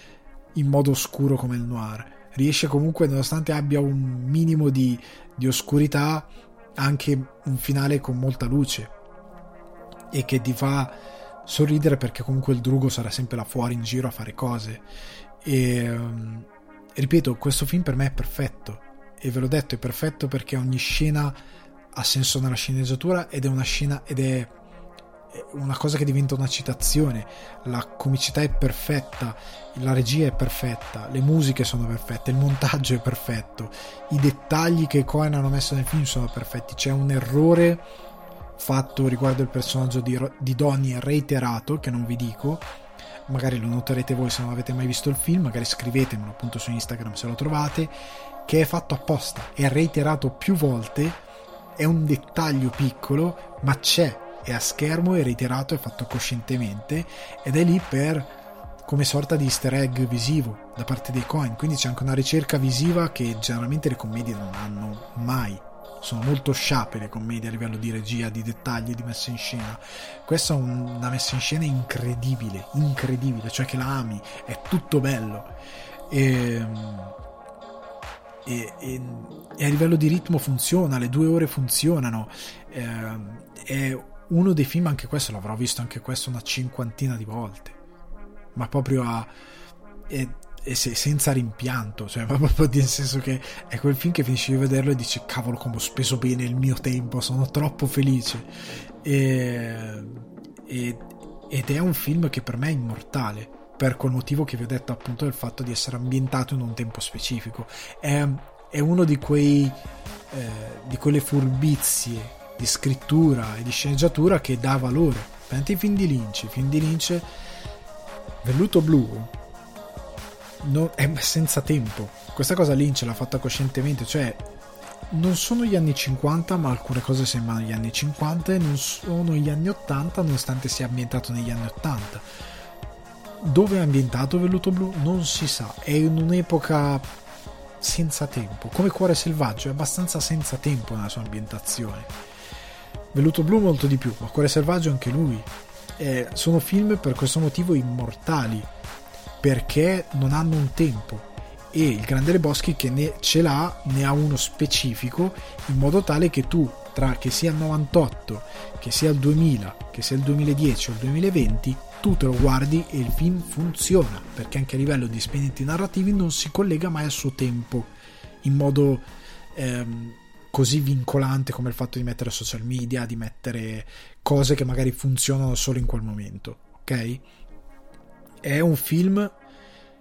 in modo oscuro come il noir. Riesce comunque, nonostante abbia un minimo di, di oscurità, anche un finale con molta luce. E che ti fa sorridere perché comunque il drugo sarà sempre là fuori in giro a fare cose. E um, ripeto, questo film per me è perfetto. E ve l'ho detto, è perfetto perché ogni scena ha senso nella sceneggiatura ed è una scena ed è una cosa che diventa una citazione. La comicità è perfetta, la regia è perfetta, le musiche sono perfette, il montaggio è perfetto, i dettagli che Cohen hanno messo nel film sono perfetti. C'è un errore fatto riguardo il personaggio di, di Donnie reiterato, che non vi dico, magari lo noterete voi se non avete mai visto il film, magari scrivetemelo appunto su Instagram se lo trovate, che è fatto apposta, è reiterato più volte, è un dettaglio piccolo, ma c'è, è a schermo, è reiterato, è fatto coscientemente ed è lì per come sorta di easter egg visivo da parte dei coin, quindi c'è anche una ricerca visiva che generalmente le commedie non hanno mai sono molto sciape le commedie a livello di regia, di dettagli, di messa in scena. Questa è una messa in scena incredibile, incredibile, cioè che la ami, è tutto bello. E, e, e, e a livello di ritmo funziona, le due ore funzionano. Eh, è uno dei film, anche questo l'avrò visto anche questo una cinquantina di volte, ma proprio a... È, e se, senza rimpianto, cioè proprio nel senso che è quel film che finisci di vederlo e dici cavolo come ho speso bene il mio tempo, sono troppo felice. E, e, ed è un film che per me è immortale per quel motivo che vi ho detto appunto del fatto di essere ambientato in un tempo specifico è, è uno di quei eh, di quelle furbizie di scrittura e di sceneggiatura che dà valore prendete i film di Lynch film di Lynch Velluto Blu non, è senza tempo. Questa cosa Lynch l'ha fatta coscientemente, cioè non sono gli anni 50, ma alcune cose sembrano gli anni 50 e non sono gli anni 80, nonostante sia ambientato negli anni 80. Dove è ambientato Velluto Blu? Non si sa, è in un'epoca senza tempo, come Cuore Selvaggio, è abbastanza senza tempo nella sua ambientazione. Velluto Blu molto di più, ma Cuore Selvaggio anche lui. Eh, sono film per questo motivo immortali perché non hanno un tempo e il Grande Leboschi che ne ce l'ha ne ha uno specifico in modo tale che tu tra che sia il 98 che sia il 2000 che sia il 2010 o il 2020 tu te lo guardi e il film funziona perché anche a livello di espedienti narrativi non si collega mai al suo tempo in modo ehm, così vincolante come il fatto di mettere social media di mettere cose che magari funzionano solo in quel momento ok è un film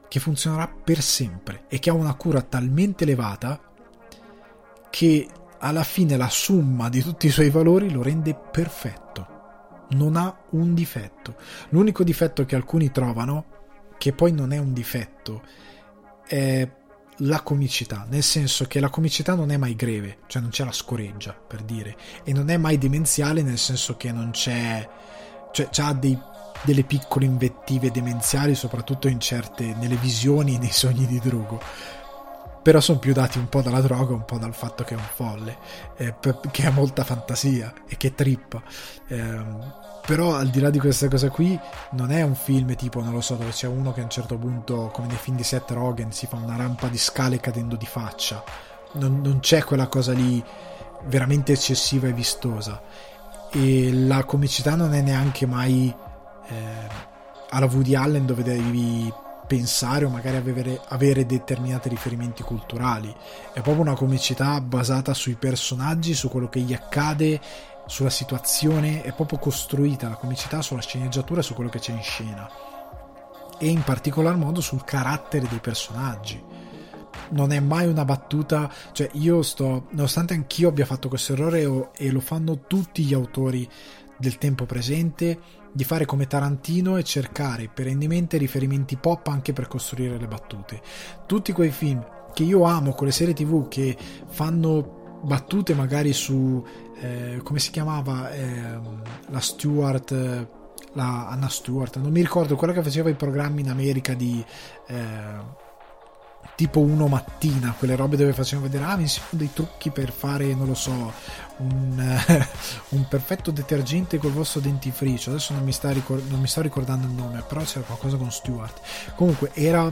che funzionerà per sempre e che ha una cura talmente elevata che alla fine la somma di tutti i suoi valori lo rende perfetto. Non ha un difetto. L'unico difetto che alcuni trovano, che poi non è un difetto, è la comicità, nel senso che la comicità non è mai greve, cioè non c'è la scoreggia, per dire, e non è mai demenziale nel senso che non c'è cioè ha dei delle piccole invettive demenziali, soprattutto in certe, nelle visioni e nei sogni di Drugo. Però sono più dati un po' dalla droga, un po' dal fatto che è un folle, eh, che ha molta fantasia e che trippa. Eh, però al di là di questa cosa qui, non è un film tipo, non lo so, dove c'è uno che a un certo punto, come nei film di Seth Rogen, si fa una rampa di scale cadendo di faccia. Non, non c'è quella cosa lì veramente eccessiva e vistosa. E la comicità non è neanche mai eh, alla Woody Allen dove devi pensare o magari avere, avere, determinati riferimenti culturali. È proprio una comicità basata sui personaggi, su quello che gli accade, sulla situazione, è proprio costruita la comicità sulla sceneggiatura, su quello che c'è in scena. e in particolar modo sul carattere dei personaggi. Non è mai una battuta, cioè io sto, nonostante anch'io abbia fatto questo errore e lo fanno tutti gli autori del tempo presente, di fare come Tarantino e cercare perennemente riferimenti pop anche per costruire le battute. Tutti quei film che io amo con le serie tv che fanno battute magari su eh, come si chiamava eh, la Stewart la Anna Stewart non mi ricordo quella che faceva i programmi in America di eh, tipo uno mattina, quelle robe dove facevano vedere, ah, mi sono dei trucchi per fare, non lo so, un, un perfetto detergente col vostro dentifricio. Adesso non mi, ricor- non mi, sto ricordando il nome, però c'era qualcosa con Stewart. Comunque, era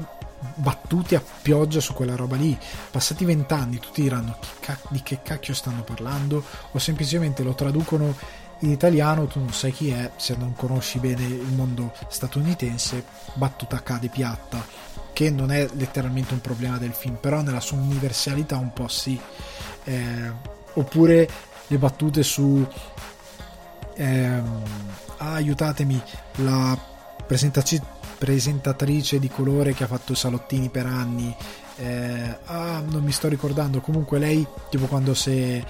battuti a pioggia su quella roba lì. Passati vent'anni, tutti diranno di che cacchio stanno parlando, o semplicemente lo traducono in italiano tu non sai chi è se non conosci bene il mondo statunitense battuta cade piatta che non è letteralmente un problema del film, però nella sua universalità un po' sì. Eh, oppure le battute su ehm, ah, aiutatemi la presentatrice di colore che ha fatto salottini per anni. Eh, ah non mi sto ricordando. Comunque lei tipo quando si, eh,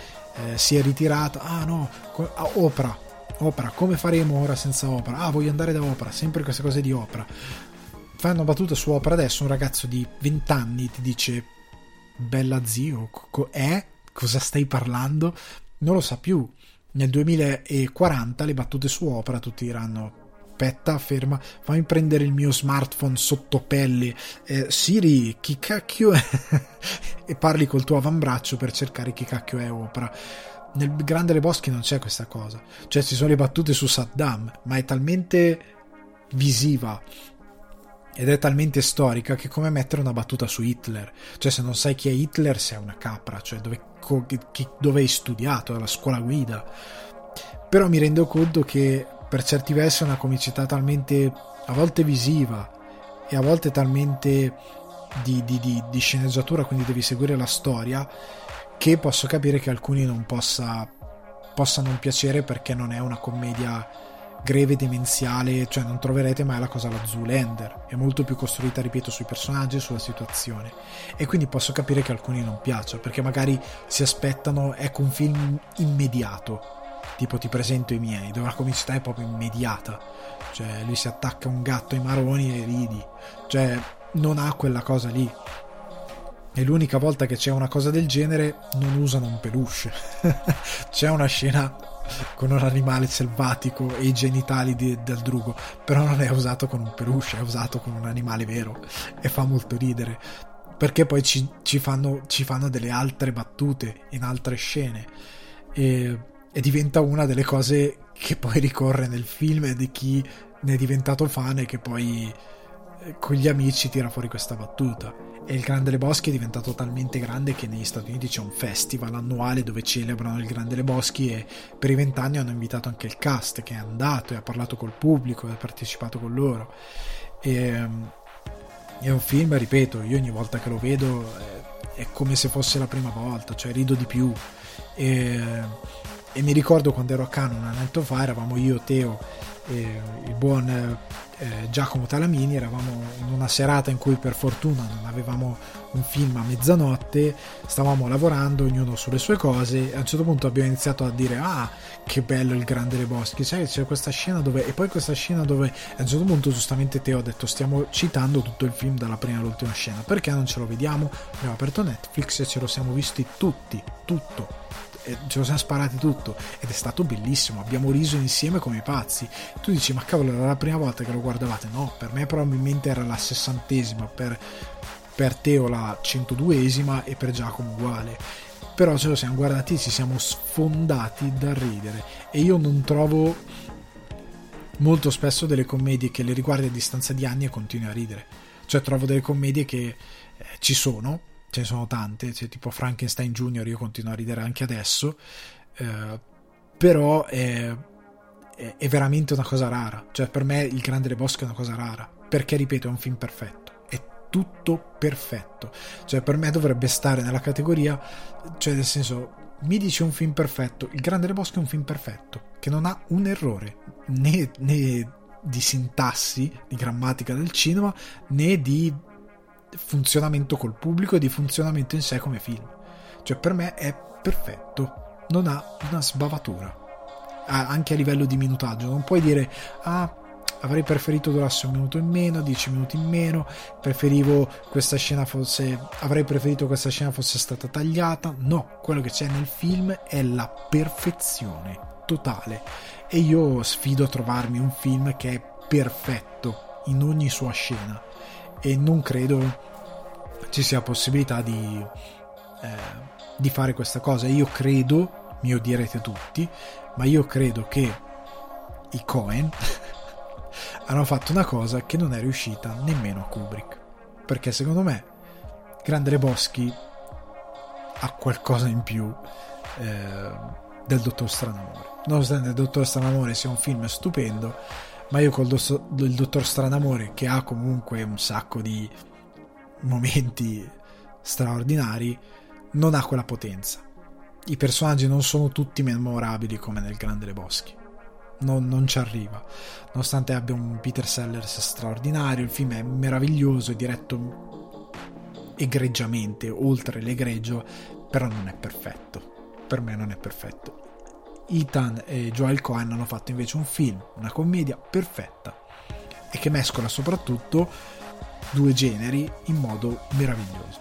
si è ritirata ah no ah, Oprah. Oprah come faremo ora senza Oprah? Ah voglio andare da Oprah sempre queste cose di Oprah fai una battuta su Opera adesso, un ragazzo di 20 anni ti dice bella zio, co- eh? Cosa stai parlando? Non lo sa più. Nel 2040 le battute su Opera tutti diranno aspetta, ferma, fammi prendere il mio smartphone sotto pelle. Eh, Siri, chi cacchio è? e parli col tuo avambraccio per cercare chi cacchio è Opera. Nel Grande Le Boschi non c'è questa cosa. Cioè, ci sono le battute su Saddam, ma è talmente visiva ed è talmente storica che è come mettere una battuta su Hitler. Cioè, se non sai chi è Hitler, sei una capra, cioè dove, dove hai studiato, alla scuola guida. Però mi rendo conto che per certi versi è una comicità talmente a volte visiva e a volte talmente di, di, di, di sceneggiatura, quindi devi seguire la storia, che posso capire che alcuni non possa, possa non piacere perché non è una commedia greve demenziale, cioè non troverete mai la cosa alla Zoolander, è molto più costruita, ripeto, sui personaggi e sulla situazione. E quindi posso capire che alcuni non piaccia, perché magari si aspettano, ecco, un film immediato, tipo ti presento i miei, dove la comicità è proprio immediata, cioè lui si attacca un gatto ai maroni e ridi, cioè non ha quella cosa lì. E l'unica volta che c'è una cosa del genere non usano un peluche. c'è una scena con un animale selvatico e i genitali di, del drugo, però non è usato con un peluche, è usato con un animale vero e fa molto ridere perché poi ci, ci, fanno, ci fanno, delle altre battute in altre scene e, e, diventa una delle cose che poi ricorre nel film e di chi ne è diventato fan e che poi eh, con gli amici tira fuori questa battuta e il Grande Leboschi è diventato talmente grande che negli Stati Uniti c'è un festival annuale dove celebrano il Grande Leboschi e per i vent'anni hanno invitato anche il cast che è andato e ha parlato col pubblico e ha partecipato con loro. E, ehm, è un film, ripeto, io ogni volta che lo vedo è, è come se fosse la prima volta, cioè rido di più. E, e mi ricordo quando ero a Cannes un annetto fa, eravamo io, Teo il buon eh, Giacomo Talamini eravamo in una serata in cui per fortuna non avevamo un film a mezzanotte stavamo lavorando ognuno sulle sue cose a un certo punto abbiamo iniziato a dire ah che bello il grande Leboschi sai c'è questa scena dove e poi questa scena dove a un certo punto giustamente te ho detto stiamo citando tutto il film dalla prima all'ultima scena perché non ce lo vediamo? Abbiamo aperto Netflix e ce lo siamo visti tutti tutto ce lo siamo sparati tutto ed è stato bellissimo, abbiamo riso insieme come pazzi. Tu dici, ma cavolo, era la prima volta che lo guardavate? No, per me probabilmente era la sessantesima, per, per Teo la centoduesima e per Giacomo uguale. Però ce lo siamo guardati ci siamo sfondati da ridere. E io non trovo molto spesso delle commedie che le riguardi a distanza di anni e continui a ridere. Cioè trovo delle commedie che eh, ci sono, ce ne sono tante, cioè, tipo Frankenstein Junior io continuo a ridere anche adesso, eh, però è, è, è, veramente una cosa rara, cioè per me Il Grande Le Bosche è una cosa rara, perché ripeto è un film perfetto, è tutto perfetto, cioè per me dovrebbe stare nella categoria, cioè nel senso mi dice un film perfetto, Il Grande Le Bosche è un film perfetto, che non ha un errore, né, né di sintassi, di grammatica del cinema, né di funzionamento col pubblico e di funzionamento in sé come film. Cioè per me è perfetto, non ha una sbavatura, anche a livello di minutaggio, non puoi dire ah avrei preferito durasse un minuto in meno, dieci minuti in meno, preferivo questa scena fosse avrei preferito questa scena fosse stata tagliata. No, quello che c'è nel film è la perfezione totale e io sfido a trovarmi un film che è perfetto in ogni sua scena e non credo ci sia possibilità di, eh, di fare questa cosa. Io credo, mi odierete tutti, ma io credo che i Cohen hanno fatto una cosa che non è riuscita nemmeno a Kubrick. Perché secondo me Grande Boschi ha qualcosa in più eh, del Dottor Stranamore. Nonostante il Dottor Stranamore sia un film stupendo, ma io col do- il Dottor Stranamore, che ha comunque un sacco di momenti straordinari, non ha quella potenza. I personaggi non sono tutti memorabili come nel Grande Boschi non, non, ci arriva. Nonostante abbia un Peter Sellers straordinario, il film è meraviglioso, è diretto egregiamente, oltre l'egregio, però non è perfetto. Per me non è perfetto. Ethan e Joel Cohen hanno fatto invece un film, una commedia perfetta e che mescola soprattutto due generi in modo meraviglioso.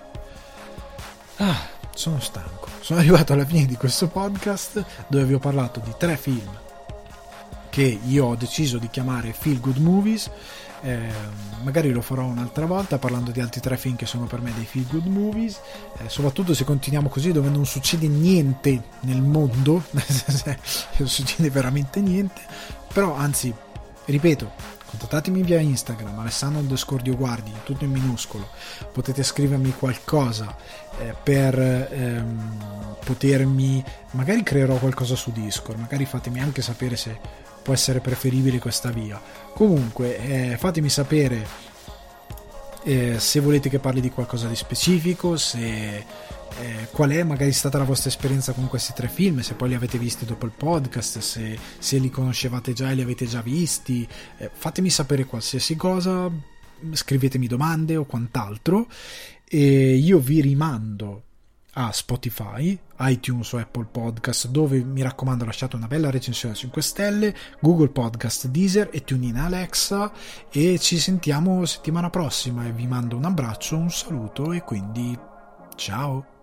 Ah, sono stanco. Sono arrivato alla fine di questo podcast dove vi ho parlato di tre film che io ho deciso di chiamare Feel Good Movies. Eh, magari lo farò un'altra volta parlando di altri tre film che sono per me dei feel good movies. Eh, soprattutto se continuiamo così dove non succede niente nel mondo non succede veramente niente. Però anzi ripeto contattatemi via Instagram Alessandro underscore guardi tutto in minuscolo. Potete scrivermi qualcosa eh, per ehm, potermi magari creerò qualcosa su Discord magari fatemi anche sapere se può essere preferibile questa via. Comunque, eh, fatemi sapere eh, se volete che parli di qualcosa di specifico, se, eh, qual è magari stata la vostra esperienza con questi tre film, se poi li avete visti dopo il podcast, se, se li conoscevate già e li avete già visti. Eh, fatemi sapere qualsiasi cosa, scrivetemi domande o quant'altro e io vi rimando a Spotify, iTunes o Apple Podcast, dove mi raccomando lasciate una bella recensione a 5 stelle, Google Podcast, Deezer e TuneIn Alexa e ci sentiamo settimana prossima e vi mando un abbraccio, un saluto e quindi ciao!